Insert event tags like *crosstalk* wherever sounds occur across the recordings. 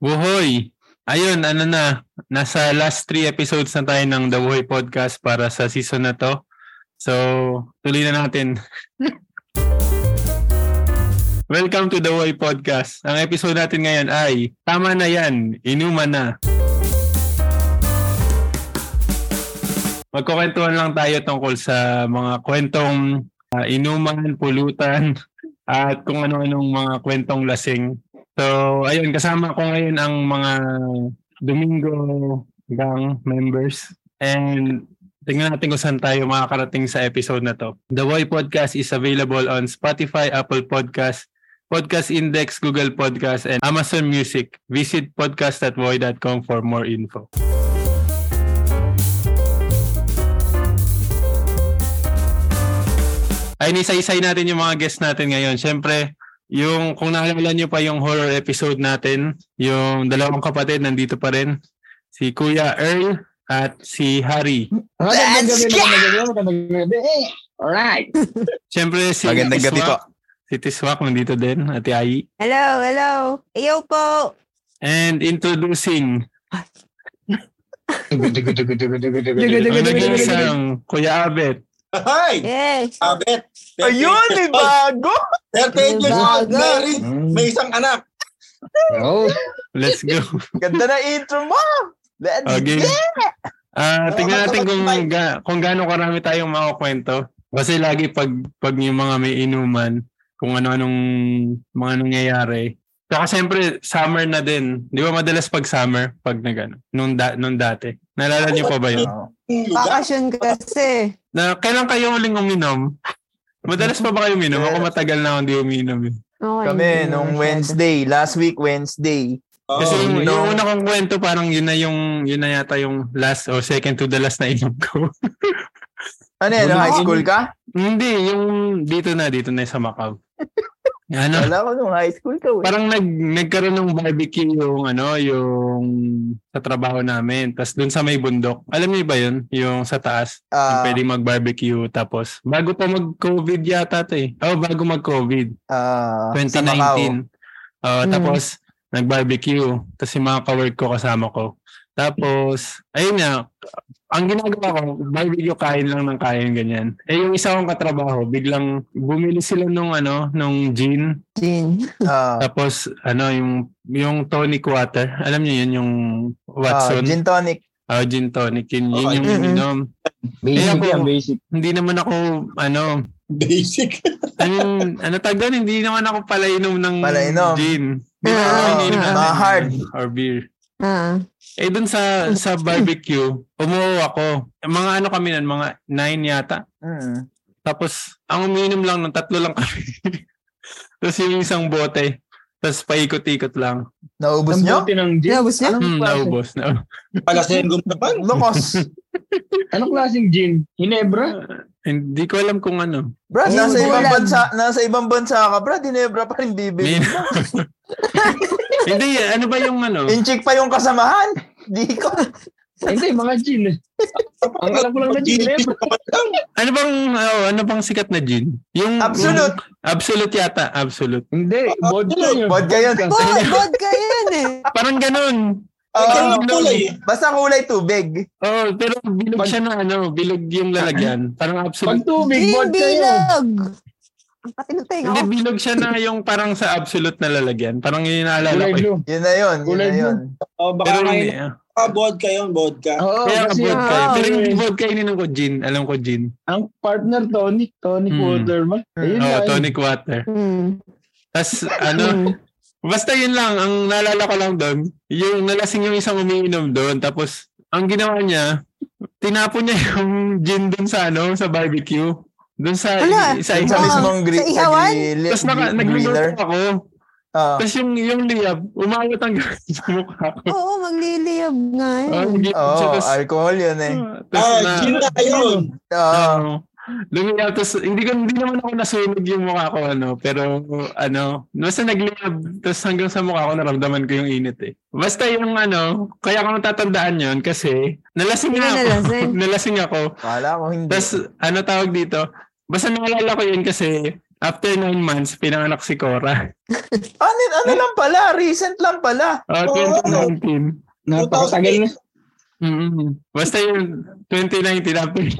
Buhoy! Ayun, ano na, nasa last three episodes na tayo ng The Buhoy Podcast para sa season na to. So, tuloy na natin. *laughs* Welcome to The Buhoy Podcast. Ang episode natin ngayon ay, tama na yan, inuman na. Magkukwentuhan lang tayo tungkol sa mga kwentong uh, inuman, pulutan, at kung ano-anong mga kwentong lasing. So, ayun, kasama ko ngayon ang mga Domingo gang members. And tingnan natin kung saan tayo makakarating sa episode na to. The Boy Podcast is available on Spotify, Apple Podcast, Podcast Index, Google Podcast, and Amazon Music. Visit podcast.voy.com for more info. Ay, nisay-isay natin yung mga guests natin ngayon. Siyempre, yung kung naalala niyo pa yung horror episode natin, yung dalawang kapatid nandito pa rin, si Kuya Earl at si Harry. Magandang gabi. Alright. Siyempre si Magandang gabi po. Si Tiswak nandito din, Ate Ai. Hello, hello. Iyo po. And introducing ang nag-iisang Kuya Abet. Hi! Yes. Abet! Ayun, may bago! 38 years old, Bago. married, Mm. may isang anak. Oh, Let's go. Ganda na intro mo! Let's Okay. go! Ah, tingnan natin kung ga, kung gaano karami tayong makukwento. Kasi lagi pag pag yung mga may inuman, kung ano-anong mga nangyayari. Saka siyempre, summer na din. Di ba madalas pag summer, pag nag ano, nung, da, nung dati. Naalala niyo pa ba yun? Bakasyon kasi. Na, kailan kayo huling uminom? Madalas pa ba kayo uminom? Ako matagal na ako hindi uminom. Eh. Okay, Kami, nung. Wednesday, last week Wednesday. Oo. Kasi yung, no. yung una kong kwento, parang yun na yung, yun na yata yung last or second to the last na inom ko. Ano yan, high school ka? hindi, yung dito na, dito na sa Macau. Ano? Wala ko nung high school ka. eh. Parang nag nagkaroon ng barbecue yung ano, yung sa trabaho namin. Tapos dun sa may bundok. Alam niyo ba yun? Yung sa taas. yung Ah, pwedeng mag-barbecue. Tapos bago pa mag-COVID yata to eh. Oh, bago mag-COVID. Macau. 2019. Oh, Hmm. Tapos nag-barbecue. Tapos yung mga kawork ko kasama ko. Tapos, ayun nga, ang ginagawa ko, barbecue kain lang ng kain ganyan. Eh yung isa kong katrabaho, biglang bumili sila nung ano, nung gin. Gin. Ah, Tapos ano yung yung tonic water. Alam niyo yun yung Watson. gin tonic. Ah, gin tonic. Yun, yun Okay. yung Mm-mm. ininom. basic ako- yan, basic. Hindi naman ako ano, Basic. I mean, ano tag doon, hindi naman ako palainom ng Palainom. gin. Hindi Ah, naman ako gin hard. Or beer. Ah. Eh dun sa sa barbecue, umuwi ako. Mga ano kami nun, mga nine yata. Mm. Tapos, ang umiinom lang ng tatlo lang kami. *laughs* Tapos yung isang bote. Tapos paikot-ikot lang. Naubos Ang nyo? bote ng gin. Naubos niya? Anong Hmm, klase? naubos. Na, Palasengum naman. Lukos. Anong klaseng gin? Hinebra? hindi ko alam kung ano. Brad, Ay, nasa ibang bulan. bansa, nasa ibang bansa ka, Brad. Dinebra pa rin bibili. May- *laughs* hindi, ano ba yung ano? Inchik pa yung kasamahan. Di ko. Hindi, mga gin. eh. Ang alam ko lang na gin, Hinebra. Ano bang oh, ano bang sikat na gin? Yung Absolute. yung- absolute yata, absolute. Hindi, vodka yun. Vodka yun. Vodka yan *laughs* eh. Parang ganun. Ah, Ang kulay. basta kulay tubig. Oh, pero bilog Pag- siya na ano, bilog yung lalagyan. Parang Pag absolute. tubig, Gin vodka yun. bilog. Ang katinutay Hindi ako. bilog siya na yung parang sa absolute na lalagyan. Parang yun yung naalala ko. eh. blue. Yun na yun. Yun na yun. Oh, baka Pero hindi. ah. ah, vodka yun, vodka. Oo, Kaya kasi vodka. ah, Pero yung vodka ininom ko gin. Alam ko gin. ang partner tonic, tonic Hmm. water man. Ayun Oh, tonic water. Hmm. Tapos ano, basta yun lang. Ang naalala ko lang doon, yung nalasing yung isang umiinom doon. Tapos ang ginawa niya, tinapon niya *laughs* yung gin doon sa ano, sa barbecue. Doon sa Ala, isa Yun sa Ah, mismong gri- sa sa ihawan? Tapos naka, nagluluto ako. Ah. Tapos yung, yung liyab, umawat hanggang *laughs* sa mukha ko. Oo, magliliyab nga Oh, yun. gilid siya. Oo, Tapos, alcohol yun eh. Ah, na, gin na yun. Oo. lumiyab. Tapos hindi, ko, hindi naman ako nasunog yung mukha ko, ano. Pero, ano, basta nagliyab. Tapos hanggang sa mukha ko, naramdaman ko yung init eh. Basta yung ano, kaya ko natatandaan yun kasi nalasing na ako. nalasing. *laughs* nalasing ako. Kala ko hindi. Tapos, ano tawag dito? Basta naalala ko yun kasi after nine months, pinanganak si Cora. *laughs* Ano, ano lang pala? Recent lang pala. Oh, Oo. 2019. Napakatagal na. Mm-hmm. Basta yung 2019 after *laughs*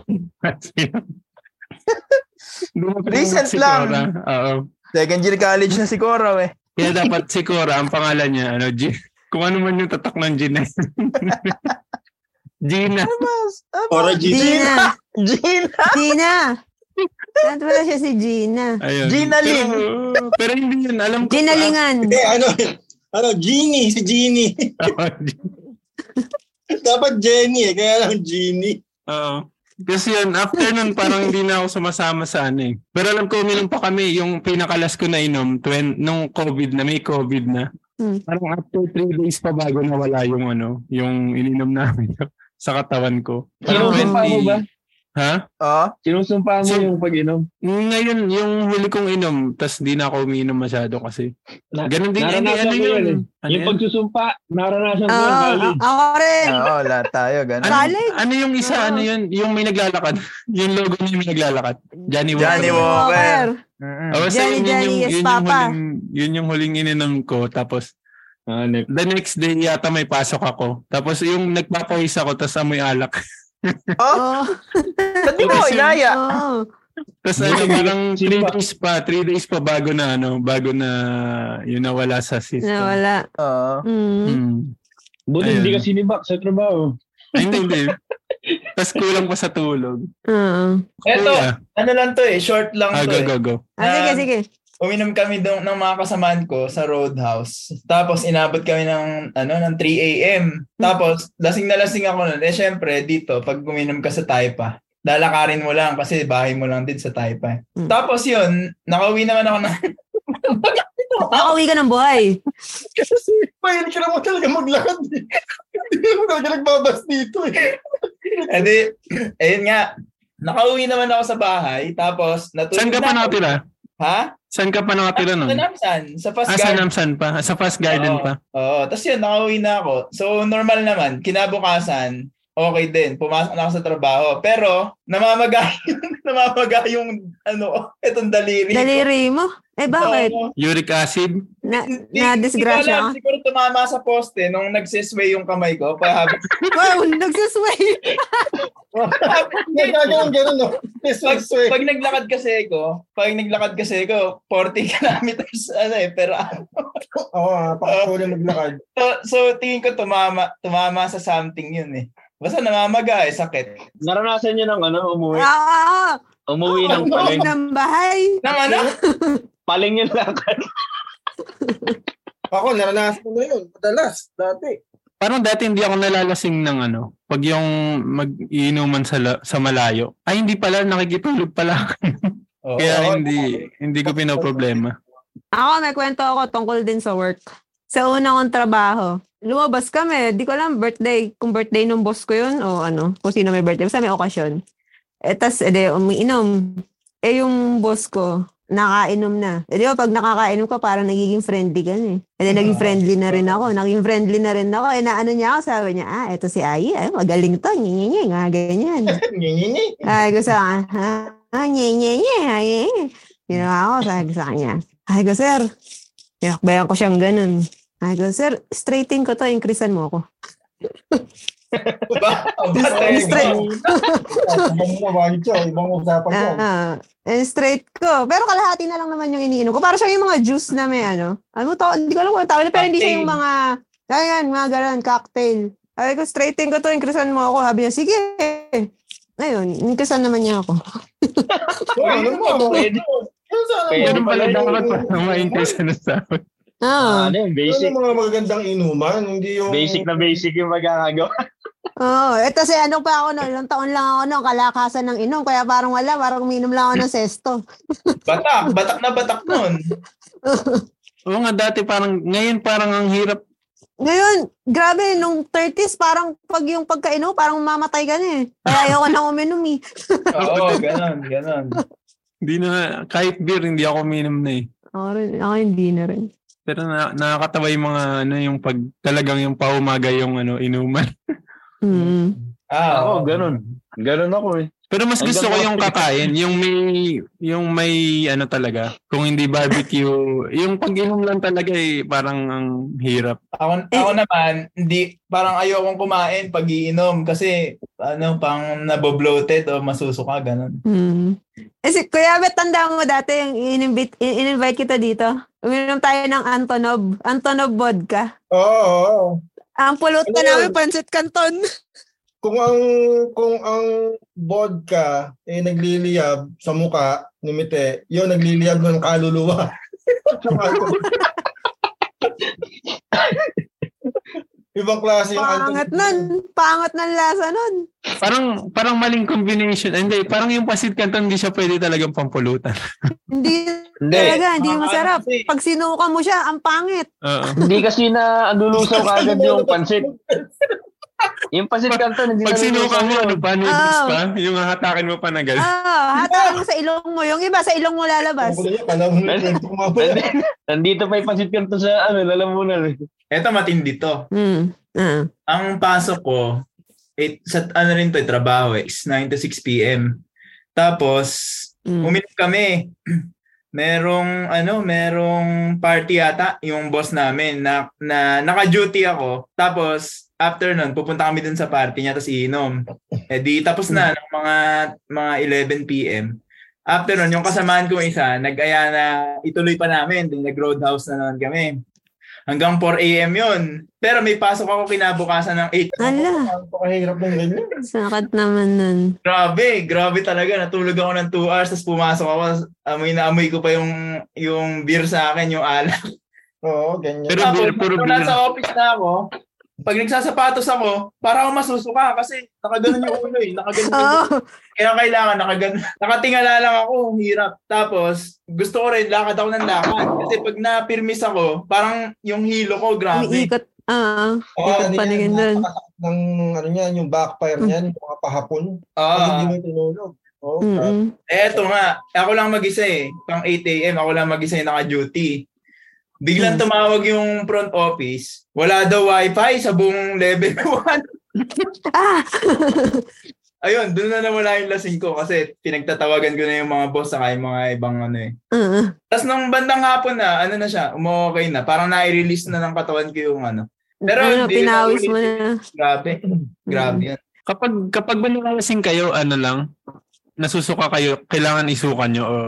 Recent si lang. Cora. Oo. Second year college na si Cora, we. *laughs* Kaya dapat si Cora, ang pangalan niya, ano, G, kung ano man yung tatak ng Gina. Gina. Abas, abas. Ora G. Gina. Gina. Gina. Saan pala siya si Gina? Ayun. Gina Ling. Pero, pero hindi yun, alam ko. Gina Lingan. Hindi, ano, ano, Genie, si Genie. Oo. *laughs* Dapat Jenny eh, kaya lang Genie. Oo. Kasi yun, after nun, *laughs* parang hindi na ako sumasama sa ano eh. Pero alam ko, uminom pa kami, yung pinakalas ko na inom, twen, nung COVID na, may COVID na. Hmm. Parang after three days pa bago nawala yung ano, yung ininom namin *laughs* sa katawan ko. Parang Sinusumpa mo 20 ba? Ha? Oh, Sinusumpa mo So- yung pag-inom. Ngayon, yung huli kong inom, tas di na ako umiinom masyado kasi. Na, Ganun din, hindi, naranasan ano ko yun? yun eh. Ano yung yun? pagsusumpa, naranasan ko Oo, yung college. ako rin. oo, lahat tayo, ganun. Ano, College? ano yung isa, Oo. ano yun? Yung may naglalakad. *laughs* yung logo niya may naglalakad. Johnny Walker. Johnny Walker. Mm-mm. Oh, Johnny, yun, yun, Johnny, yung, yes, yun, yung Papa. huling, yun yung huling ininom ko. Tapos, Ah, ne- the next day yata may pasok ako. Tapos yung nagpapawis ako, tapos amoy alak. *laughs* Oo. Ba't di mo inaya? Oo. Tapos ano, hindi. parang Sino 3 ba? days pa, 3 days pa bago na, ano, bago na yun nawala sa system. Nawala. Oo. Mm. Hmm. Buti hindi ka sinibak sa trabaho. Ay, hindi, hindi. Tapos kulang pa sa tulog. Oo. Eto, Kuya. ano lang to eh, short lang Ah, to go, eh. go, go. Ah, sige, Um, sige. Uminom kami dong, ng mga kasamaan ko sa Roadhouse. Tapos inabot kami ng ano ng 3 AM. Tapos lasing na lasing ako noon. Eh syempre dito pag uminom ka sa Taipa, lalakarin mo lang kasi bahay mo lang din sa Taipa. Mm. Tapos yun, nakauwi naman ako ng *laughs* Nakauwi ka ng buhay. Kasi mahilig ka naman talaga maglakad. *laughs* Hindi mo talaga nagbabas dito eh. *laughs* Edi, ayun nga, nakauwi naman ako sa bahay. Tapos natulog Saan ka na pa ako. nakatira? Ha? Saan ka pa nakatira Sa nun? Namsan, sa Fast Ah, sa Garden. Namsan pa. Sa Fast Garden Oo. pa. Oo. Tapos yun, nakauwi na ako. So, normal naman. Kinabukasan, okay din. Pumasok na ako sa trabaho. Pero, namamaga yung, *laughs* namamaga yung, ano, etong daliri. ko. Daliri mo? Eh, bakit? Oo. Uric acid. Na, Di- na disgrasya ka? Siguro tumama sa poste nung nagsisway yung kamay ko. Kaya habang, *laughs* Wow, nagsusway. Nagkagawa ganun no. Pag, pag naglakad kasi ko, pag naglakad kasi ko, 40 kilometers, ano eh, pero *laughs* Oo, ah, pakasulit maglakad. so, so, tingin ko tumama, tumama sa something yun eh. Basta namamaga eh, sakit. Naranasan niyo ng ano, umuwi. Ah, Umuwi ng Oo. paling. ng bahay. Nang ano? *laughs* Paling yung lakad. *laughs* Ako, naranasan ko na yun. Madalas, dati. Parang dati hindi ako nalalasing ng ano, pag yung mag-iinuman sa, la- sa malayo. Ay, hindi pala, nakikipulog pala. Kaya hindi, hindi ko pinoproblema. Ako, may kwento ako tungkol din sa work. Sa una kong trabaho, lumabas kami. Di ko alam, birthday. Kung birthday ng boss ko yun, o ano, kung sino may birthday. Basta may okasyon. Eh, tas, edi, umiinom. Eh, yung boss ko, nakainom na. Eh, di ba, pag nakakainom ka, parang nagiging friendly ka eh. Eh, di, naging friendly na rin ako. Naging friendly na rin ako. Eh, naano niya ako, sabi niya, ah, eto si Ayi, ay, magaling to, nye, nga, ganyan. *laughs* Ngingini. Ay, ko sa ha? Ah, nye, ay, eh. Ginawa ko, sabi sa kanya. Ay, ko, sir. Tinakbayan ko siyang ganun. Ay, ko, sir, straighten ko to, increasean mo ako. *laughs* *laughs* Ba? Ba? Straight. Ibang naman siya, ibang usapan siya. Ah, and straight ko. Pero kalahati na lang naman yung iniinom ko. Para siya yung mga juice na may ano. Ano to? Hindi ko alam kung tawag na, pero hindi siya yung mga, ayan, mga ganun, cocktail. Sabi ko, straighten ko to, increasean mo ako. Sabi niya, sige. Ngayon, increasean naman niya ako. Oo, ano mo? Pwede. Ano pala dapat yung- na sa akin. Ah. Ano yung Ano basic? yung mga magagandang inuman, hindi yung... Basic na basic yung magkakagawa. Oo. Oh, eto si ano pa ako no, ilang taon lang ako no, kalakasan ng inom. Kaya parang wala, parang uminom lang ako ng sesto. *laughs* Batak. Batak na batak nun. *laughs* Oo nga, dati parang, ngayon parang ang hirap. Ngayon, grabe, nung 30s, parang pag yung pagkainom, parang mamatay ka na eh. Kaya ayoko na uminom eh. *laughs* Oo, ganon, ganon. Hindi na, kahit beer, hindi ako uminom na eh. Ako rin, ako hindi na rin. Pero na, nakakatawa yung mga, ano, yung pag, talagang yung paumaga yung, ano, inuman. Mm. Ah, oo. ganun. Ganun ako eh. Pero mas gusto ko yung kakain, yung may yung may ano talaga, kung hindi barbecue, yung pag-inom lang talaga eh parang ang hirap. Ako, ako naman, hindi, parang ayokong kumain pag iinom kasi ano, pang nabobloated o masusuka, ganun. Hmm. Kasi kuya, bet tanda mo dati yung in-invite, in-invite kita dito. Uminom tayo ng Antonov. Antonov vodka. Oo, oo. Ang pulot ka Ano namin, Pancit Canton. Kung ang kung ang vodka eh nagliliyab sa muka ni Mite, yun nagliliyab ng kaluluwa. *laughs* Ibang klase yung Pangat nun. Pangat ng lasa nun. Parang parang maling combination. Hindi, parang yung pasit canton hindi siya pwede talagang pampulutan. *laughs* Hindi Hindi. talaga, hindi Mga masarap. ano kasi, Pag sinuka mo siya, ang pangit. Oo. Hindi kasi na lulusaw kagad yung pansit. Yung pansit kanton, hindi Pag sinuka mo, ano pa, noodles Oh. pa, yung hahatakin mo pa na gano'n. Ah, hatakin mo sa ilong mo. Yung iba, sa ilong mo lalabas. Nandito pa yung pansit kanton sa ano, lalamunan. eh. eto matindi to. Hmm. Ah. Ang pasok ko, it, sa ano rin to, eh, trabaho eh, is 9 to 6 p.m. Tapos, Hmm. uminom kami. merong ano, merong party yata yung boss namin na, na naka-duty ako. Tapos after nun, pupunta kami dun sa party niya tapos iinom. Eh di tapos na ng mga mga 11 PM. After nun, yung kasamaan ko isa, nag-aya na ituloy pa namin. Then nag-roadhouse na naman kami. Hanggang 4 AM yun. Pero may pasok ako kinabukasan ng 8. Ala, Napakahirap ng ganyan. sakat naman nun. Grabe, grabe talaga. Natulog ako ng 2 hours tapos pumasok ako. Amoy na amoy ko pa yung yung beer sa akin, yung alak. Oo, ganyan. Pero Tapos, beer, puro beer. nasa office na ako, pag nagsasapatos ako, para ako masusuka kasi nakaganon yung ulo eh. Nakaganon yung *laughs* Oo. Kaya kailangan nakaganon. Nakatingala lang ako, hirap. Tapos, gusto ko rin, lakad ako ng lakad. Kasi pag napirmis ako, parang yung hilo ko, grabe. Umiikot. Ah, Oo, ikot ano pa dun. napakasakit ng ano niyan, yung backfire niyan, yung mga pahapon. Ah, hindi mo tinulog. Oo, Mm-mm. eto nga, ako lang mag-isa eh. Pang 8 a.m., ako lang mag-isa yung naka-duty. Biglang Hmm. tumawag yung front office. Wala daw wifi sa buong level *laughs* 1. Ah! Ayun, doon na nawala yung lasing ko kasi pinagtatawagan ko na yung mga boss saka yung mga ibang ano eh. Ah. Tapos nung bandang hapon na, ano na siya, umokay na. Parang nai-release na ng katawan ko yung ano. Pero ano, hindi pinawis na mo na. Grabe. *clears throat* Grabe yan. Kapag kapag ba nalalasing kayo, ano lang, nasusuka kayo, kailangan isuka nyo o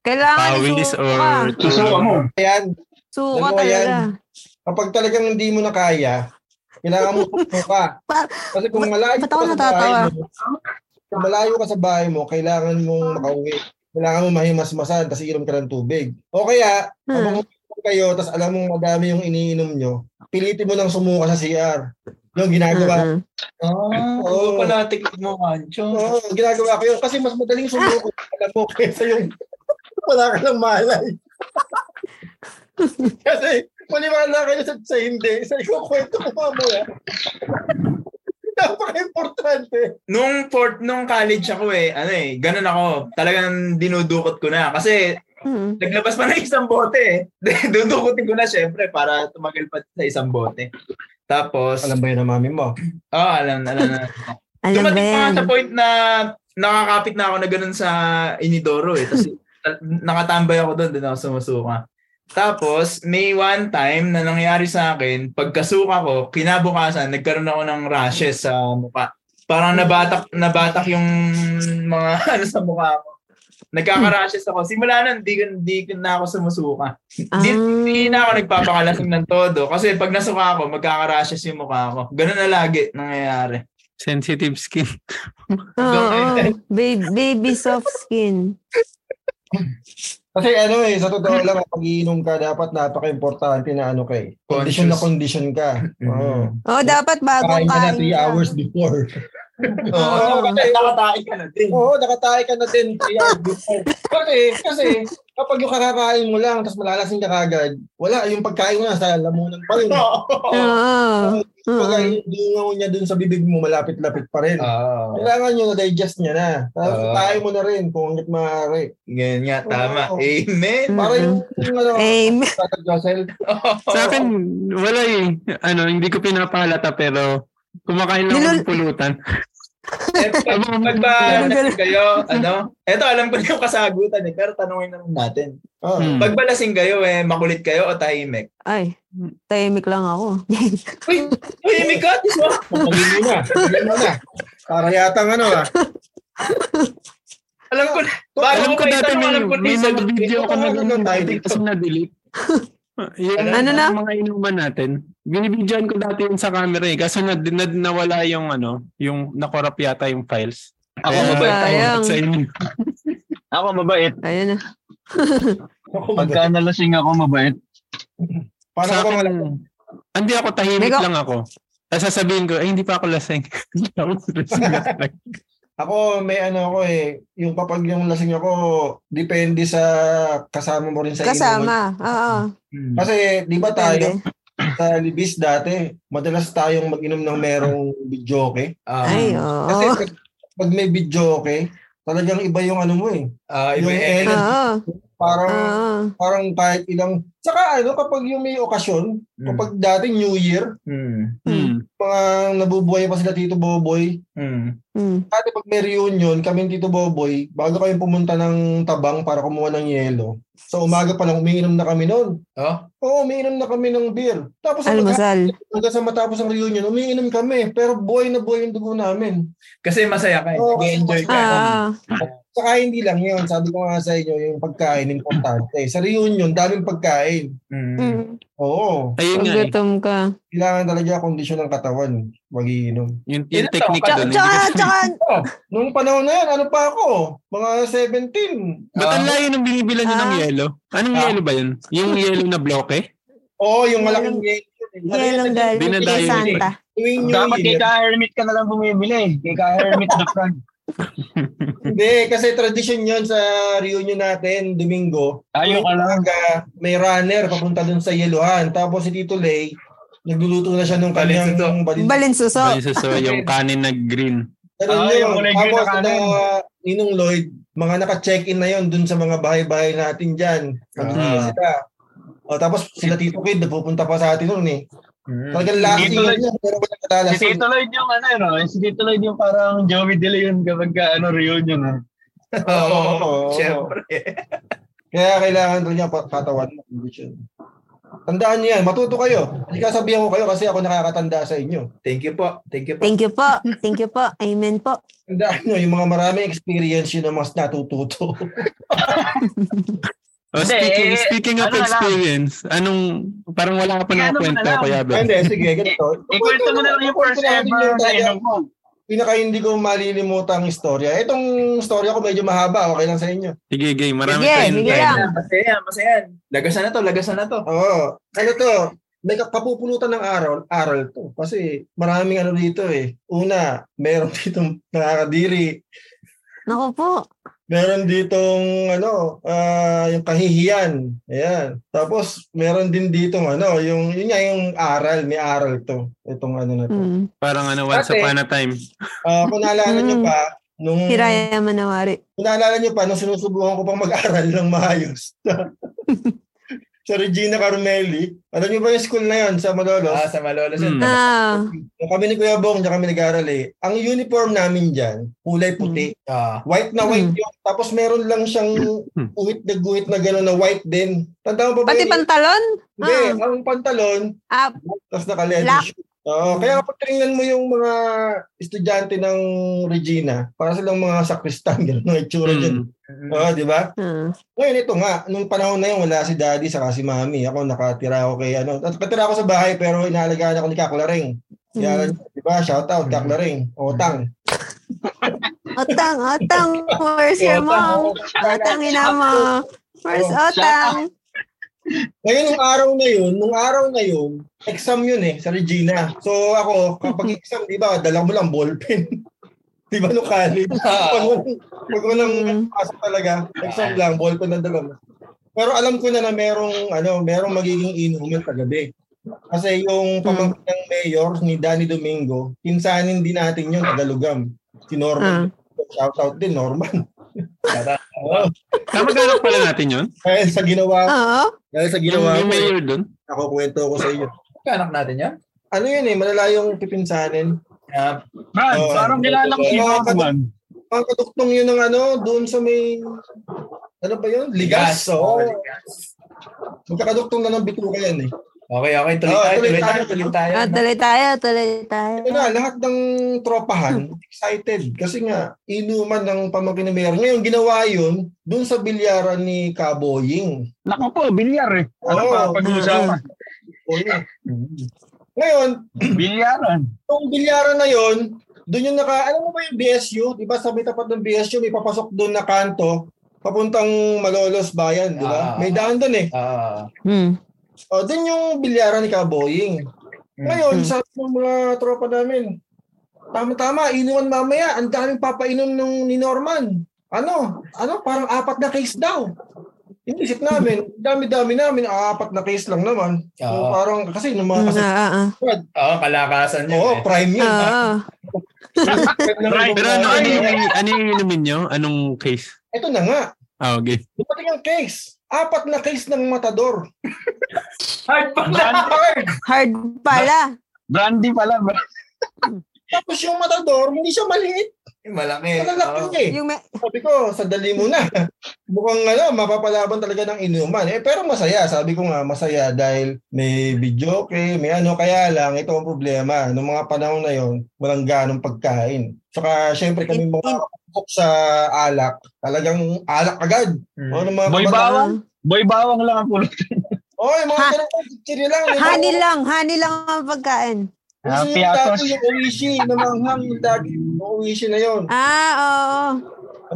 Kailangan pawis isuka. or Susuka mo. Ayan, Suka Dalawa yan. talaga. kapag talagang hindi mo na kaya, kailangan mo. *laughs* Pa- Kasi kung malayo ka sa bahay mo, kung malayo ka sa bahay mo, kailangan mong makauwi. Kailangan mo mahimas-masan, tapos inom ka ng tubig. O kaya, Hmm. habang kayo, tapos alam mong madami yung iniinom nyo, pilitin mo nang sumuka sa CR. Yung ginagawa. Ah, oo Oo. pala, tikit mo, Ancho. Oo, ginagawa ko yun. Kasi mas madaling sumuko alam mo kaysa yung *laughs* wala ka lang malay. *laughs* Kasi maniwala kayo sa, sa hindi. Sa ikukwento ko mamaya. Napaka-importante. Nung fourth, nung college ako eh, ano eh, ganun ako. Talagang dinudukot ko na. Kasi Mm. naglabas pa ng isang bote eh. *laughs* Dudukutin ko na syempre para tumagal pa sa isang bote. Tapos, Alam ba yun ang mami mo? oh, alam, alam na. *laughs* Alam ba Dumating pa sa point na nakakapit na ako na ganun sa Inidoro eh. Tapos nakatambay ako doon, doon ako sumusuka. Tapos, may one time na nangyari sa akin, pagkasuka ko, kinabukasan, nagkaroon ako ng rashes sa mukha. Parang nabatak, nabatak yung mga *laughs* ano sa mukha ko. Nagkaka-rashes ako. Simula nun, di, di na ako sumusuka. Di, di Ah. na ako nagpapakalasing ng todo. Kasi pag nasuka ako, magkaka-rashes yung mukha ko. Ganun na lagi nangyayari. sensitive skin. Oo. *laughs* Baby, baby soft skin. Kasi ano eh, sa totoo lang, pag iinom ka, dapat napaka-importante na ano kay. Condition na condition ka. Oo. Oo, dapat bagong Kain ka na kain 3 ka. hours before. Oo, kasi nakatae ka na din. Oo, nakatae ka na din 3 hours *laughs* before. Kasi, kasi, kapag yung kakakain mo lang, tapos malalasing ka kagad, wala, yung pagkain mo na sa lamunan pa rin. Oo. Pag yung dungaw niya dun sa bibig mo, malapit-lapit pa rin. Oo. Kailangan nyo na-digest niya na. Tapos Oo. tayo mo na rin kung hanggat maaari. Ganyan nga, tama. Amen. Para yung, yung ano, Amen. *laughs* Sa akin, wala eh. Ano, hindi ko pinapahalata pero kumakain lang ako Nilul- ng pulutan. Pag, pag ba lasing kayo, ano? Eto, alam ko na yung kasagutan eh, pero tanungin na lang natin. Ah, Hmm. Pag ba lasing kayo, eh, makulit kayo o tahimik? Ay, tahimik lang ako. *laughs* Uy, tahimik ka? Pagpagin mo na. Pagpagin mo na. Para yatang ano ah. Alam ko na. Bago Alam ko dati may, alam ko na may yung mga sagot. video ko Ito, na ano ganun dati kasi na-delete. Yung Ano na? mga inuman natin. Binibidyoan ko dati yun sa camera eh. Kaso na, na, nawala yung ano, yung nakorap yata yung files. Ako Kaya, mabait. Sayang. sa inyo. *laughs* Ako mabait. Ayun na. Ako Pagka nalasing ako, mabait. Paano Sa ba akin, malaking? hindi ako tahimik Mega- lang ako. Tapos sasabihin ko, eh hindi pa ako lasing. *laughs* Ako may ano ako eh. Yung kapag yung lasing ako, depende sa kasama mo rin sa. Kasama. Oo. Hmm. Kasi, di ba tayo, sa Libis dati, madalas tayong mag-inom ng merong bidyoke. Ah, Ay, Kasi oo. pag, pag may bidyoke, talagang iba yung ano mo eh. ah, iba yung yung energy. Oo. Parang, Oo. parang kahit ilang, saka ano, kapag yung may okasyon, Hmm. kapag dati New Year. Hmm. mga nabubuhay pa sila Tito Boboy. Mm. Dati pag may reunion, kami Tito Boboy, bago kami pumunta ng tabang para kumuha ng yelo, sa umaga pa lang umiinom na kami noon. Oh? Oo, umiinom na kami ng beer. Tapos ang Almusal. hanggang sa matapos ang reunion, umiinom kami. Pero buhay na buhay yung dugo namin. Kasi masaya ka eh. Oo, Nag-enjoy ka. Ah. Saka hindi lang yun. Sabi ko nga sa inyo, yung pagkain importante. Sa reunion, daming pagkain. Hmm. Mm. Oo. Ayun nga eh. Ka. Kailangan talaga kondisyon ng katawan. Magiinom. Yung, yung Ilan technique ka? doon. Hindi Tsaka, tsaka, Oh, nung panahon na yan, ano pa ako? Mga 17. ba't ang layo ng binibilan nyo ng Ah. yelo? Anong Ah. yelo ba yun? Yung yelo na bloke? Oo, oh, yung malaking yelo. yelong dal. Binadayo Kay yun. Santa. Tuwing New Dapat kay Year. ka-hermit ka na lang bumibili. Kay ka-hermit the front. *laughs* Hindi, kasi tradition yon sa reunion natin, Domingo. Ayaw ka lang. May runner papunta dun sa Yeluhan. Tapos si Tito Lay, nagluluto na siya nung kanyang Balinsuso. balin. Balinsuso. Ayun so, *laughs* yung kanin na green. Ganun Ah, yun. yung green Tapos na kanin. na Ninong Lloyd, mga naka-check-in na yon dun sa mga bahay-bahay natin dyan. Nandun Ah. sila. O, tapos sila Tito Kid, nagpupunta pa sa atin noon eh. Hmm. Talagang Tito Lloyd. yun, pero wala kadalas. Si Tito Lloyd yung ano, no? Si Tito Lloyd yung parang Joey De Leon kapag ka, ano, reunion. No? *laughs* Oo, Oo. syempre. Kaya kailangan rin niya pa- katawan mo. Tandaan niyo yan, matuto kayo. Hindi sabihan ko kayo kasi ako nakakatanda sa inyo. Thank you po. Thank you po. Thank you po. Thank you po. Amen po. Tandaan niyo, yung mga maraming experience yun ang mas natututo. *laughs* Oh, Hindi, speaking, eh, speaking of ano na lang. experience, anong, parang wala ka pa Eh, na ano kwento, na lang. Kuya Ben. Hindi, sige, ganito. Ikwento mo na lang yung first Kwento ever na inom mo. Pinaka hindi ko malilimutang istorya. Itong storya ko medyo mahaba, okay lang sa inyo. Sige, game. Marami Sige, tayong sige time. lang. Masaya, masaya. Lagasan na to, lagasan na to. Oo. Ano to? May kapupulutan ng aral, aral to. Kasi maraming ano dito eh. Una, meron *laughs* ditong nakakadiri. Naku po. Meron ditong ano, ah, yung kahihiyan. Ayan. Tapos meron din ditong ano, yung yun nga yung aral, may aral to. Itong ano na to. Mm. Parang ano, once Dati- upon a time. Ah, kung naalala nyo Mm. pa, nung Hiraya Manawari. kung naalala nyo pa, nung sinusubukan ko pang mag-aral ng maayos. *laughs* sa Regina Carmeli. Alam nyo ba yung school na yon sa Malolos? Ah, sa Malolos. Hmm. yun. Ah. Yung kami ni Kuya Bong, diyan kami nag-aral eh. Ang uniform namin dyan, kulay puti. Ah. White na white yun. Tapos meron lang siyang Hmm. guhit na guhit na gano'n na white din. Tanda mo ba ba Pati yun? pantalon? Hindi, Ah. ang pantalon, Ah, tapos naka-leather Black. Oo, kaya kapag tinignan mo yung mga estudyante ng Regina, para silang mga sakristan, *laughs* gano'n ang itsura dyan. Mm. Oo, di ba? ah. Ngayon ito nga, nung panahon na yun, wala si daddy saka si mami. Ako nakatira ako kay ano. At Nakatira ako sa bahay pero inaalagaan ako ni Kaklaring. Kaya, Mm. di ba, shout out, Kaklaring. Otang. *laughs* Otang, otang. Where's your mom? Otang ina mo. Where's Oh, Otang? Ngayon, nung araw na yun, nung araw na yun, exam yun eh, sa Regina. So ako, kapag exam, di ba, dala mo lang ballpen. *laughs* di ba, nung *laughs* college? Pag, walang- pag walang Mm. pasok talaga, exam lang, ballpen na dala mo. Pero alam ko na na merong, ano, merong magiging inuman kagabi. Kasi yung pamangkin ng mayor ni Danny Domingo, pinsanin din natin yun, Tagalugam. Si Norman. Shout out din, Norman. *laughs* Oo. Kamag-anak pala natin yun? Dahil sa ginawa, Oo. dahil sa Yung, ginawa yung ko, mayor dun? ako kwento ko sa iyo. Kanak natin yan? Ano yun eh, malala yung pipinsanin. Ah, Man, Oo. parang kilala ko si man. Ang kaduktong yun ng ano, doon sa may, ano ba yun? Ligas. Oo. Magkakaduktong na ng bituka yan eh. Okay, okay. Tuloy Oh, tayo, tuloy tayo. tuloy tayo. Ah, tuloy tayo, tuloy tayo. Ito na, lahat ng tropahan, *laughs* excited. Kasi nga, inuman ng pamangkin ni Mayor. Ngayon, ginawa yun doon sa bilyaran ni Kaboying. Nako po, bilyar eh. Ano Oo. pa pag-uusapan? Boying. Ngayon, *clears throat* Bilyaran. yung bilyaran na yon, doon yung naka, alam mo ba yung BSU? Di ba sa may tapat ng BSU, may papasok doon na kanto, papuntang Malolos Bayan, di ba? Ah. May daan doon eh. Ah, Hmm. O, doon yung bilyaran ni Kaboying. Ngayon, Hmm. sa mga tropa namin, tama-tama, inuman mamaya, ang daming papainom nung ni Norman. Ano? Ano? Parang apat na case daw. Inisip namin, dami-dami namin, apat na case lang naman. So, Oo. parang, kasi nung mga kasi, ah, ah, ah. Oo, kalakasan yun. oo, eh. prime yun. Right. Pero ano, ano, yung, ano yung inumin nyo? Anong case? Ito na nga, Ah, okay. dumating ang case. Apat na case ng matador. *laughs* Hard pa na. Brand, Hard pala. brandy pala. Tapos yung matador, hindi siya maliit. Malaki. Malalaki niya eh. Yung may, Sabi ko, sandali muna. *laughs* Mukhang ano, mapapalaban talaga ng inuman. Eh, pero masaya. Sabi ko nga, masaya dahil may video okay, may ano. Kaya lang, ito ang problema. Noong mga panahon na yon walang ganong pagkain. Saka, syempre, kami mga cook sa alak. Talagang alak agad. Mm. O, ng mga Boy bawang? Boy bawang lang ang pulot. O, yung mga Ha- lang. honey lang, honey lang ang pagkain. Ah, Kasi yung piatos. dati yung uwishi na manghang yung lagi. Yung uwishi na yon. Ah, oo.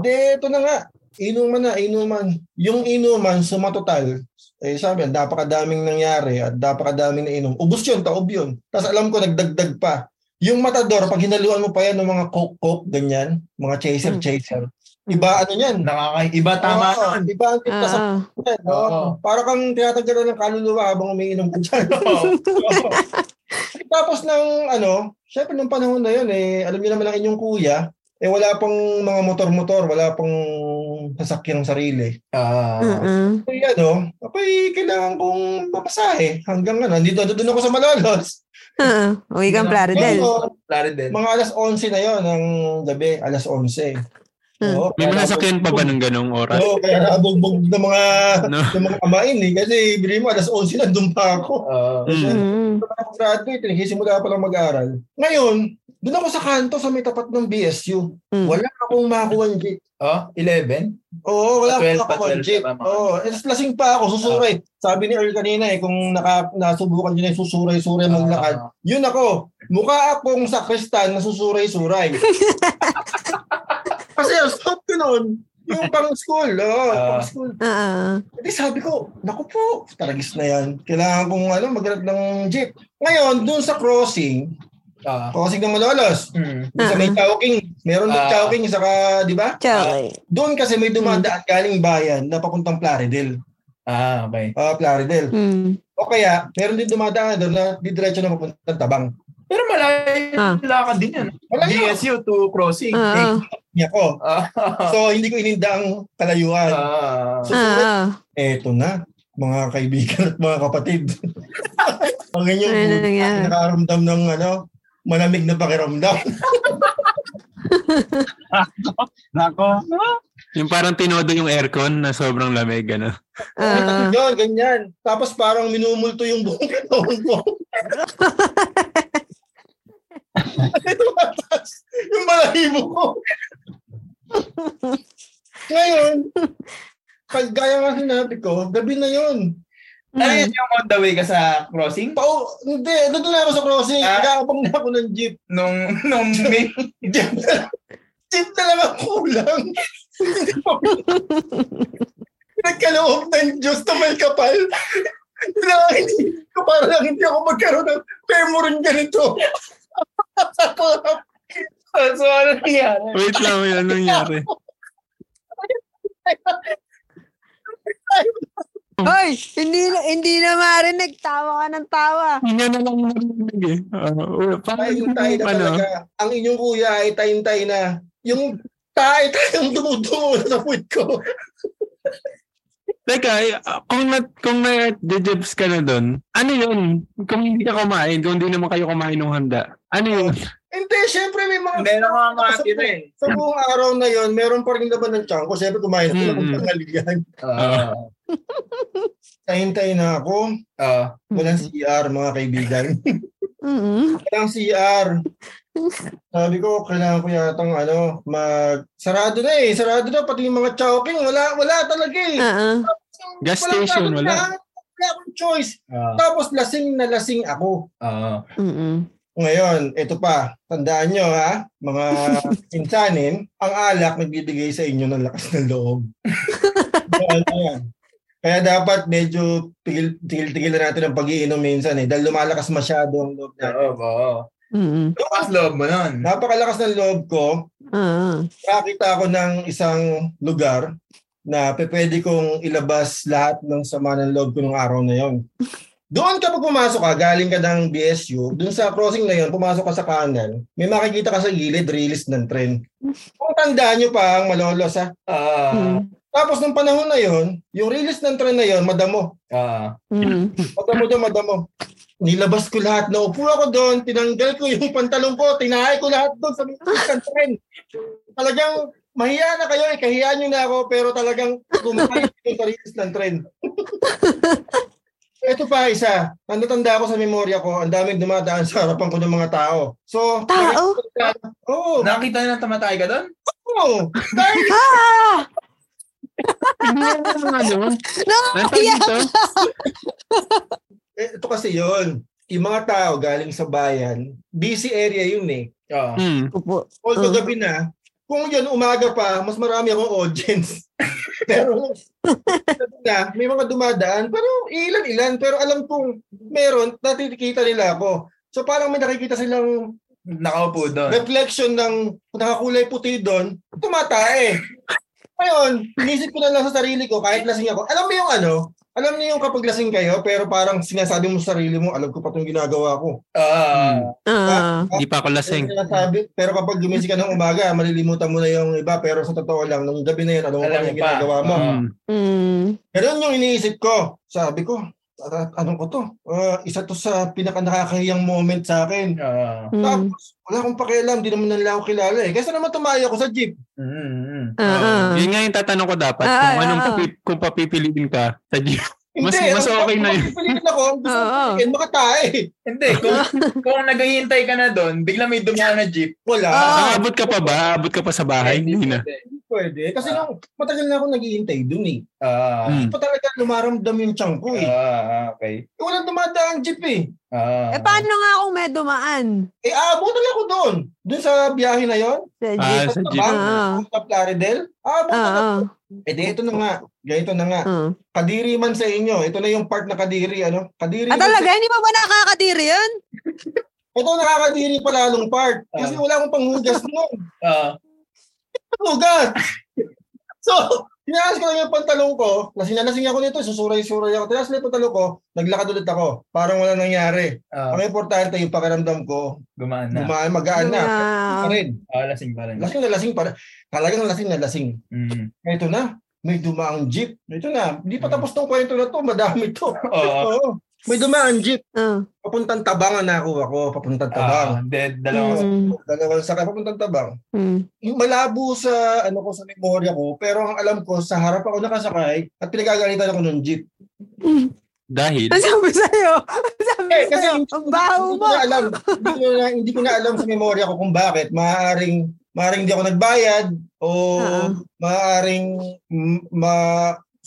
Ade, ito na nga. Inuman na, inuman. Yung inuman, sumatotal, eh sabi, ang napakadaming nangyari at napakadaming na inom. Ubus yun, taob yun. Tapos alam ko, nagdagdag pa. Yung matador, pag hinaluan mo pa yan ng mga coke-coke, ganyan, mga chaser-chaser, iba ano yan? Nakakaiba tama Oo, nun. Iba ang tinta sa? Oo. Para kang tinatanggalan ng kaluluwa habang umiinom ka dyan. *laughs* *laughs* Tapos ng ano, syempre nung panahon na yun, eh, alam niyo naman ang inyong kuya, eh wala pang mga motor-motor, wala pang sasakyang sarili. Ah. Mm-mm. Kaya ano, apay kailangan kong mapasahe hanggang ano, dito doon ako sa Malolos. Oo. Uwi kang Plaridel. Mga alas 11 na yon ng gabi, alas 11. Hmm. Oo, May mga sakyan pa ba ng ganong oras? Oo, kaya naabugbog ng mga No? ng mga kamain eh. Kasi bili mo, alas 11 na, doon pa ako. Oo. Mm. Mm. Nung ako graduate, nagsisimula pa lang mag-aral. Ngayon, doon ako sa kanto sa may tapat ng BSU. Mm. Wala akong makuha ng jeep. Oh, 11? Oo, wala Pa 12, akong makuha ng 12 jeep. pa ba, mga- Oo, eh, lasing pa ako, susuray. Sabi ni Earl kanina eh, kung naka, nasubukan nyo na yung susuray-suray maglakad. Ah. Yun ako, mukha akong sakristan na susuray-suray. *laughs* Kasi ang stop ko noon, yung *laughs* pang school. Oo, Ah. pang school. Oo. Hindi sabi ko, naku po, taragis na yan. Kailangan kong ano, maghanap ng jeep. Ngayon, dun sa crossing, Ah. crossing ng Malolos, Mm. dun sa may Chowking, meron doon Ah. Chowking, saka, di ba? Choy. Doon kasi may dumadaan galing bayan na papuntang Plaridel. Ah, okay. Ah, Plaridel. Mm. O kaya, meron din dumadaan doon na didiretso na papuntang Tabang. Pero malayo Ah. lakad din yan. Malayo. DSU to crossing. Oo. Niya ko. Ah. So, hindi ko ininda ang kalayuan. Ah. Oo. Eto na, mga kaibigan at mga kapatid. *laughs* ang inyong Ano nangyari? nakaramdam ng ano, malamig na pakiramdam. *laughs* Nako. Yung parang tinodo yung aircon na sobrang lamig, ano? Oo. Yun, ganyan. Tapos parang minumulto yung buong *laughs* katawan ko. Tumataas *laughs* yung balahibo ko. Ngayon, pag gaya nga sinabi ko, gabi na yun. Ano yun yung on the way ka sa crossing? Pao, hindi, doon na ako sa crossing. Ah. Nag-aabang na ako ng jeep. Nung, nung may, Jeep *laughs* na, jeep na lang ang kulang. Nagkaloob ng Diyos na may kapal. Nakakindi ko para lang hindi ako magkaroon ng femorin ganito. Sa kurap. so ano nangyari? Wait lang, yun, anong nangyari? Hoy, hindi na, hindi na marinig. Tawa ka ng tawa. Hindi na lang narinig eh. Uh, parang Tayo tayo na ano, talaga. Ang inyong kuya ay tayo-tayo na. Yung tayo tayong dumudungo na sa food ko. Teka, eh, kung na, kung na jibs ka na doon, ano yun? Kung hindi ka kumain, kung hindi naman kayo kumain ng handa, ano yun? Hindi, syempre may mga... Meron mga mga tira eh. Sa buong araw na yon, meron pa rin laban ng tiyan ko. Syempre kumain ako Mm, ng mm. tanghalian. *laughs* Ah. Tahintay na ako. Ah. Walang CR, mga kaibigan. *laughs* Mm-mm. Walang CR. Sabi ko, kailangan ko yatang ano, mag... Sarado na eh. Sarado na. Pati yung mga chowking. Wala, wala talaga eh. Ah. Gas station, wala. Wala akong choice. Ah. Tapos lasing na lasing ako. Ah. Mm-mm. Ngayon, ito pa, tandaan nyo ha, mga *laughs* insanin, ang alak nagbibigay sa inyo ng lakas ng loob. So, ano yan? Kaya dapat medyo tigil- tigil-tigilan natin ang pag-iinom minsan eh, dahil lumalakas masyado ang loob natin. Oo, oo. Mm-mm. Lukas loob mo nun. Napakalakas ng loob ko, ah. nakakita ako ng isang lugar na pwede kong ilabas lahat ng sama ng loob ko nung araw na yon. *laughs* Doon kapag pumasok ka, galing ka ng BSU, doon sa crossing na yon, pumasok ka sa kanan, may makikita ka sa gilid, release ng tren. *laughs* Kung tandaan nyo pa ang malolos ha. Ah. Mm. Tapos nung panahon na yon, yung release ng tren na yon, madamo. Ah. Mm. Madamo doon, madamo. Nilabas ko lahat. Naupo ako doon, tinanggal ko yung *laughs* pantalon ko, tinahay ko lahat doon sa ng tren. Talagang mahiya na kayo, eh, kahiya nyo na ako, pero talagang kumain ko sa release ng tren. Ito *laughs* pa isa, ang natanda ko sa memorya ko, ang daming dumadaan sa harapan ko ng mga tao. So, Tao? *laughs* Oo, Nakita na tamatay ka doon? oo. Ah! Tingnan kasi yon yung mga tao galing sa bayan, busy area yun eh. Oo. Hmm. Opo. Although Oo. gabi na, kung yun umaga pa, mas marami akong audience. *laughs* pero na, may mga dumadaan, pero ilan-ilan, pero alam kong meron, nakikita nila ako. So parang may nakikita silang Nakaupo doon. reflection ng nakakulay puti doon, tumatae. Ngayon, inisip ko na lang sa sarili ko, kahit lasing ako, alam mo yung ano, alam niyo yung kapag lasing kayo, pero parang sinasabi mo sa sarili mo, alam ko pa itong ginagawa ko. Ah. Ah. Hindi pa ako lasing. Sinasabi, pero kapag gumising ka ng umaga, malilimutan mo na yung iba, pero sa totoo lang, nung gabi na yun, alam mo Alam pa yung pa. ginagawa mo. Hmm. Mm. Ganun yung iniisip ko. Sabi ko, "Ah, anong ko to? Ah, isa to sa pinaka nakakahiyang moment sa akin. Ah. Mm. Tapos, wala akong pakialam, di naman nila ako kilala eh. Kaysa naman tumayo ako sa jeep. Mm. Ah, ah. Yun nga yung tatanong ko dapat. Ah, Kung anong papi- kung papipiliin ka sa jeep. Mas- *laughs* Hindi, mas okay na yun. Pipiliin ako, ang gusto ko makatae. *laughs* Hindi, kung, kung naghihintay ka na doon, bigla may dumaan na jeep. Wala. Ah. Aabot ka pa ba? Aabot ka pa sa bahay? Hindi na. Hindi pwede. Kasi nung matagal na ako naghihintay dun eh. Ah. Hmm. Pa talaga lumaramdam yung tiyan ko eh. Ah, okay. Eh, Walang dumadaan jeep eh. Ah. Eh, paano nga kung may dumaan? Eh, aabutan ako doon. Doon sa biyahe na yon. Sa Ah, jeep? sa jeep. Tabang, Ah. sa Plaridel. Aabutan Ah, ako. ah. Eh, di, ito na nga. Ganito na nga. Ah. Kadiri man sa inyo. Ito na yung part na kadiri. Ano? Kadiri Ah, talaga? Sa... Hindi pa ba nakakadiri yun? Ito nakakadiri pa lalong part. Kasi Ah. wala akong panghugas *laughs* nun. Ah. Hugas! so, tinaas ko lang yung pantalong ko. Lasing na lasing ako nito. Susuray-suray ako. Tinaas lang yung pantalong ko. Naglakad ulit ako. Parang wala nangyari. Ah. Ang importante yung pakiramdam ko. Gumaan na. Gumaan, magaan na. Ah. Pa rin. Ah, lasing pa rin. Lasing na lasing pa rin. Talagang lasing na lasing. Mm. Ito na. May dumaang jeep. Ito na. Hindi pa tapos tong kwento na to. Madami to. Oo. *laughs* May dumaang jeep. Ah. Papuntang tabang na ako ako. Papuntang tabang. Ah, dead, dalawang Mm. Dalawang sakay. Papuntang tabang. Mm. Yung malabo sa ano ko sa memorya ko. Pero ang alam ko, sa harap ako nakasakay at pinagagalitan ako ng jeep. Dahil, Ang sabi sa'yo? Ang sabi Eh, kasi sa'yo? hindi, Ang baho hindi mo. ko na alam. Hindi ko na, hindi ko na alam sa memorya ko kung bakit. Maaaring maaaring hindi ako nagbayad o Oo. maaaring mm, ma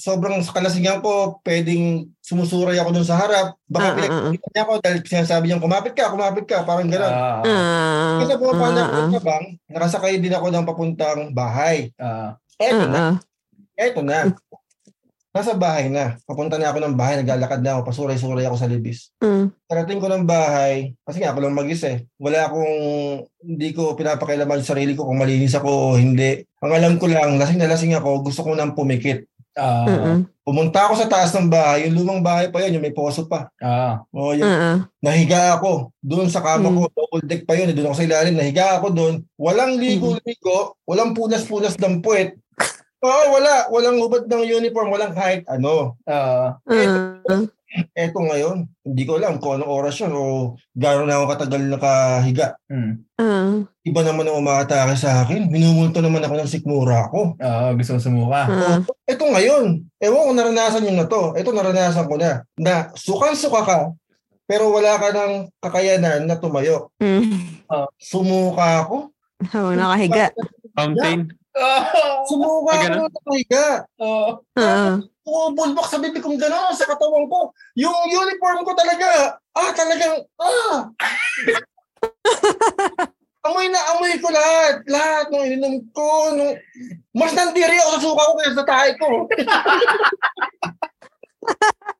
sobrang sa kalasingan ko, pwedeng sumusuray ako dun sa harap. Baka Ah, ah, pinagkakita niya ako dahil sinasabi niya, kumapit ka, kumapit ka, parang gano'n. Ah. Ah. Kasi pumapala ah, ako ah. sa bang, nakasakay din ako ng papuntang bahay. Ah. Eto Ah, na, ah. eto na. Nasa bahay na. Papunta na ako ng bahay, naglalakad na ako, pasuray-suray ako sa libis. Mm. Karating ko ng bahay, kasi nga ako lang mag-isa eh. Wala akong, hindi ko pinapakialaman yung sarili ko kung malinis ako o hindi. Ang alam ko lang, lasing na lasing ako, gusto ko nang pumikit. Ah. Mm-mm. Pumunta ako sa taas ng bahay, yung lumang bahay pa yun, yung may poso pa. Ah. O, yung, Ah, ah. nahiga ako. Doon sa kama Hmm. ko, double deck pa yun, eh, doon ako sa ilalim, nahiga ako doon. Walang ligo-ligo, walang punas-punas ng puwet. Oo, wala. Walang hubad ng uniform, walang kahit ano. Ah. Ah, ah. Eto ngayon, hindi ko alam kung anong oras yun o gano'n na ako katagal nakahiga. Mm. Ah, Iba naman ang umaatake sa akin. Minumulto naman ako ng sikmura ko. Oo, gusto mo sumuka. ah. Ito ngayon, ewan ko naranasan yun na to. Ito naranasan ko na. Na sukan-suka ka, pero wala ka ng kakayanan na tumayo. Mm. Sumuka ako. Habang nakahiga. Fountain. Oo. Sumuka Ah, ako na nakahiga. Oo. Ah. Bumubulbok sa bibig kong gano'n sa katawan ko. Yung uniform ko talaga, ah, talagang, ah. *laughs* amoy na amoy ko lahat. Lahat ng ininom ko. Nung... Mas nandiri ako sa suka ko kaysa sa tayo ko. *laughs*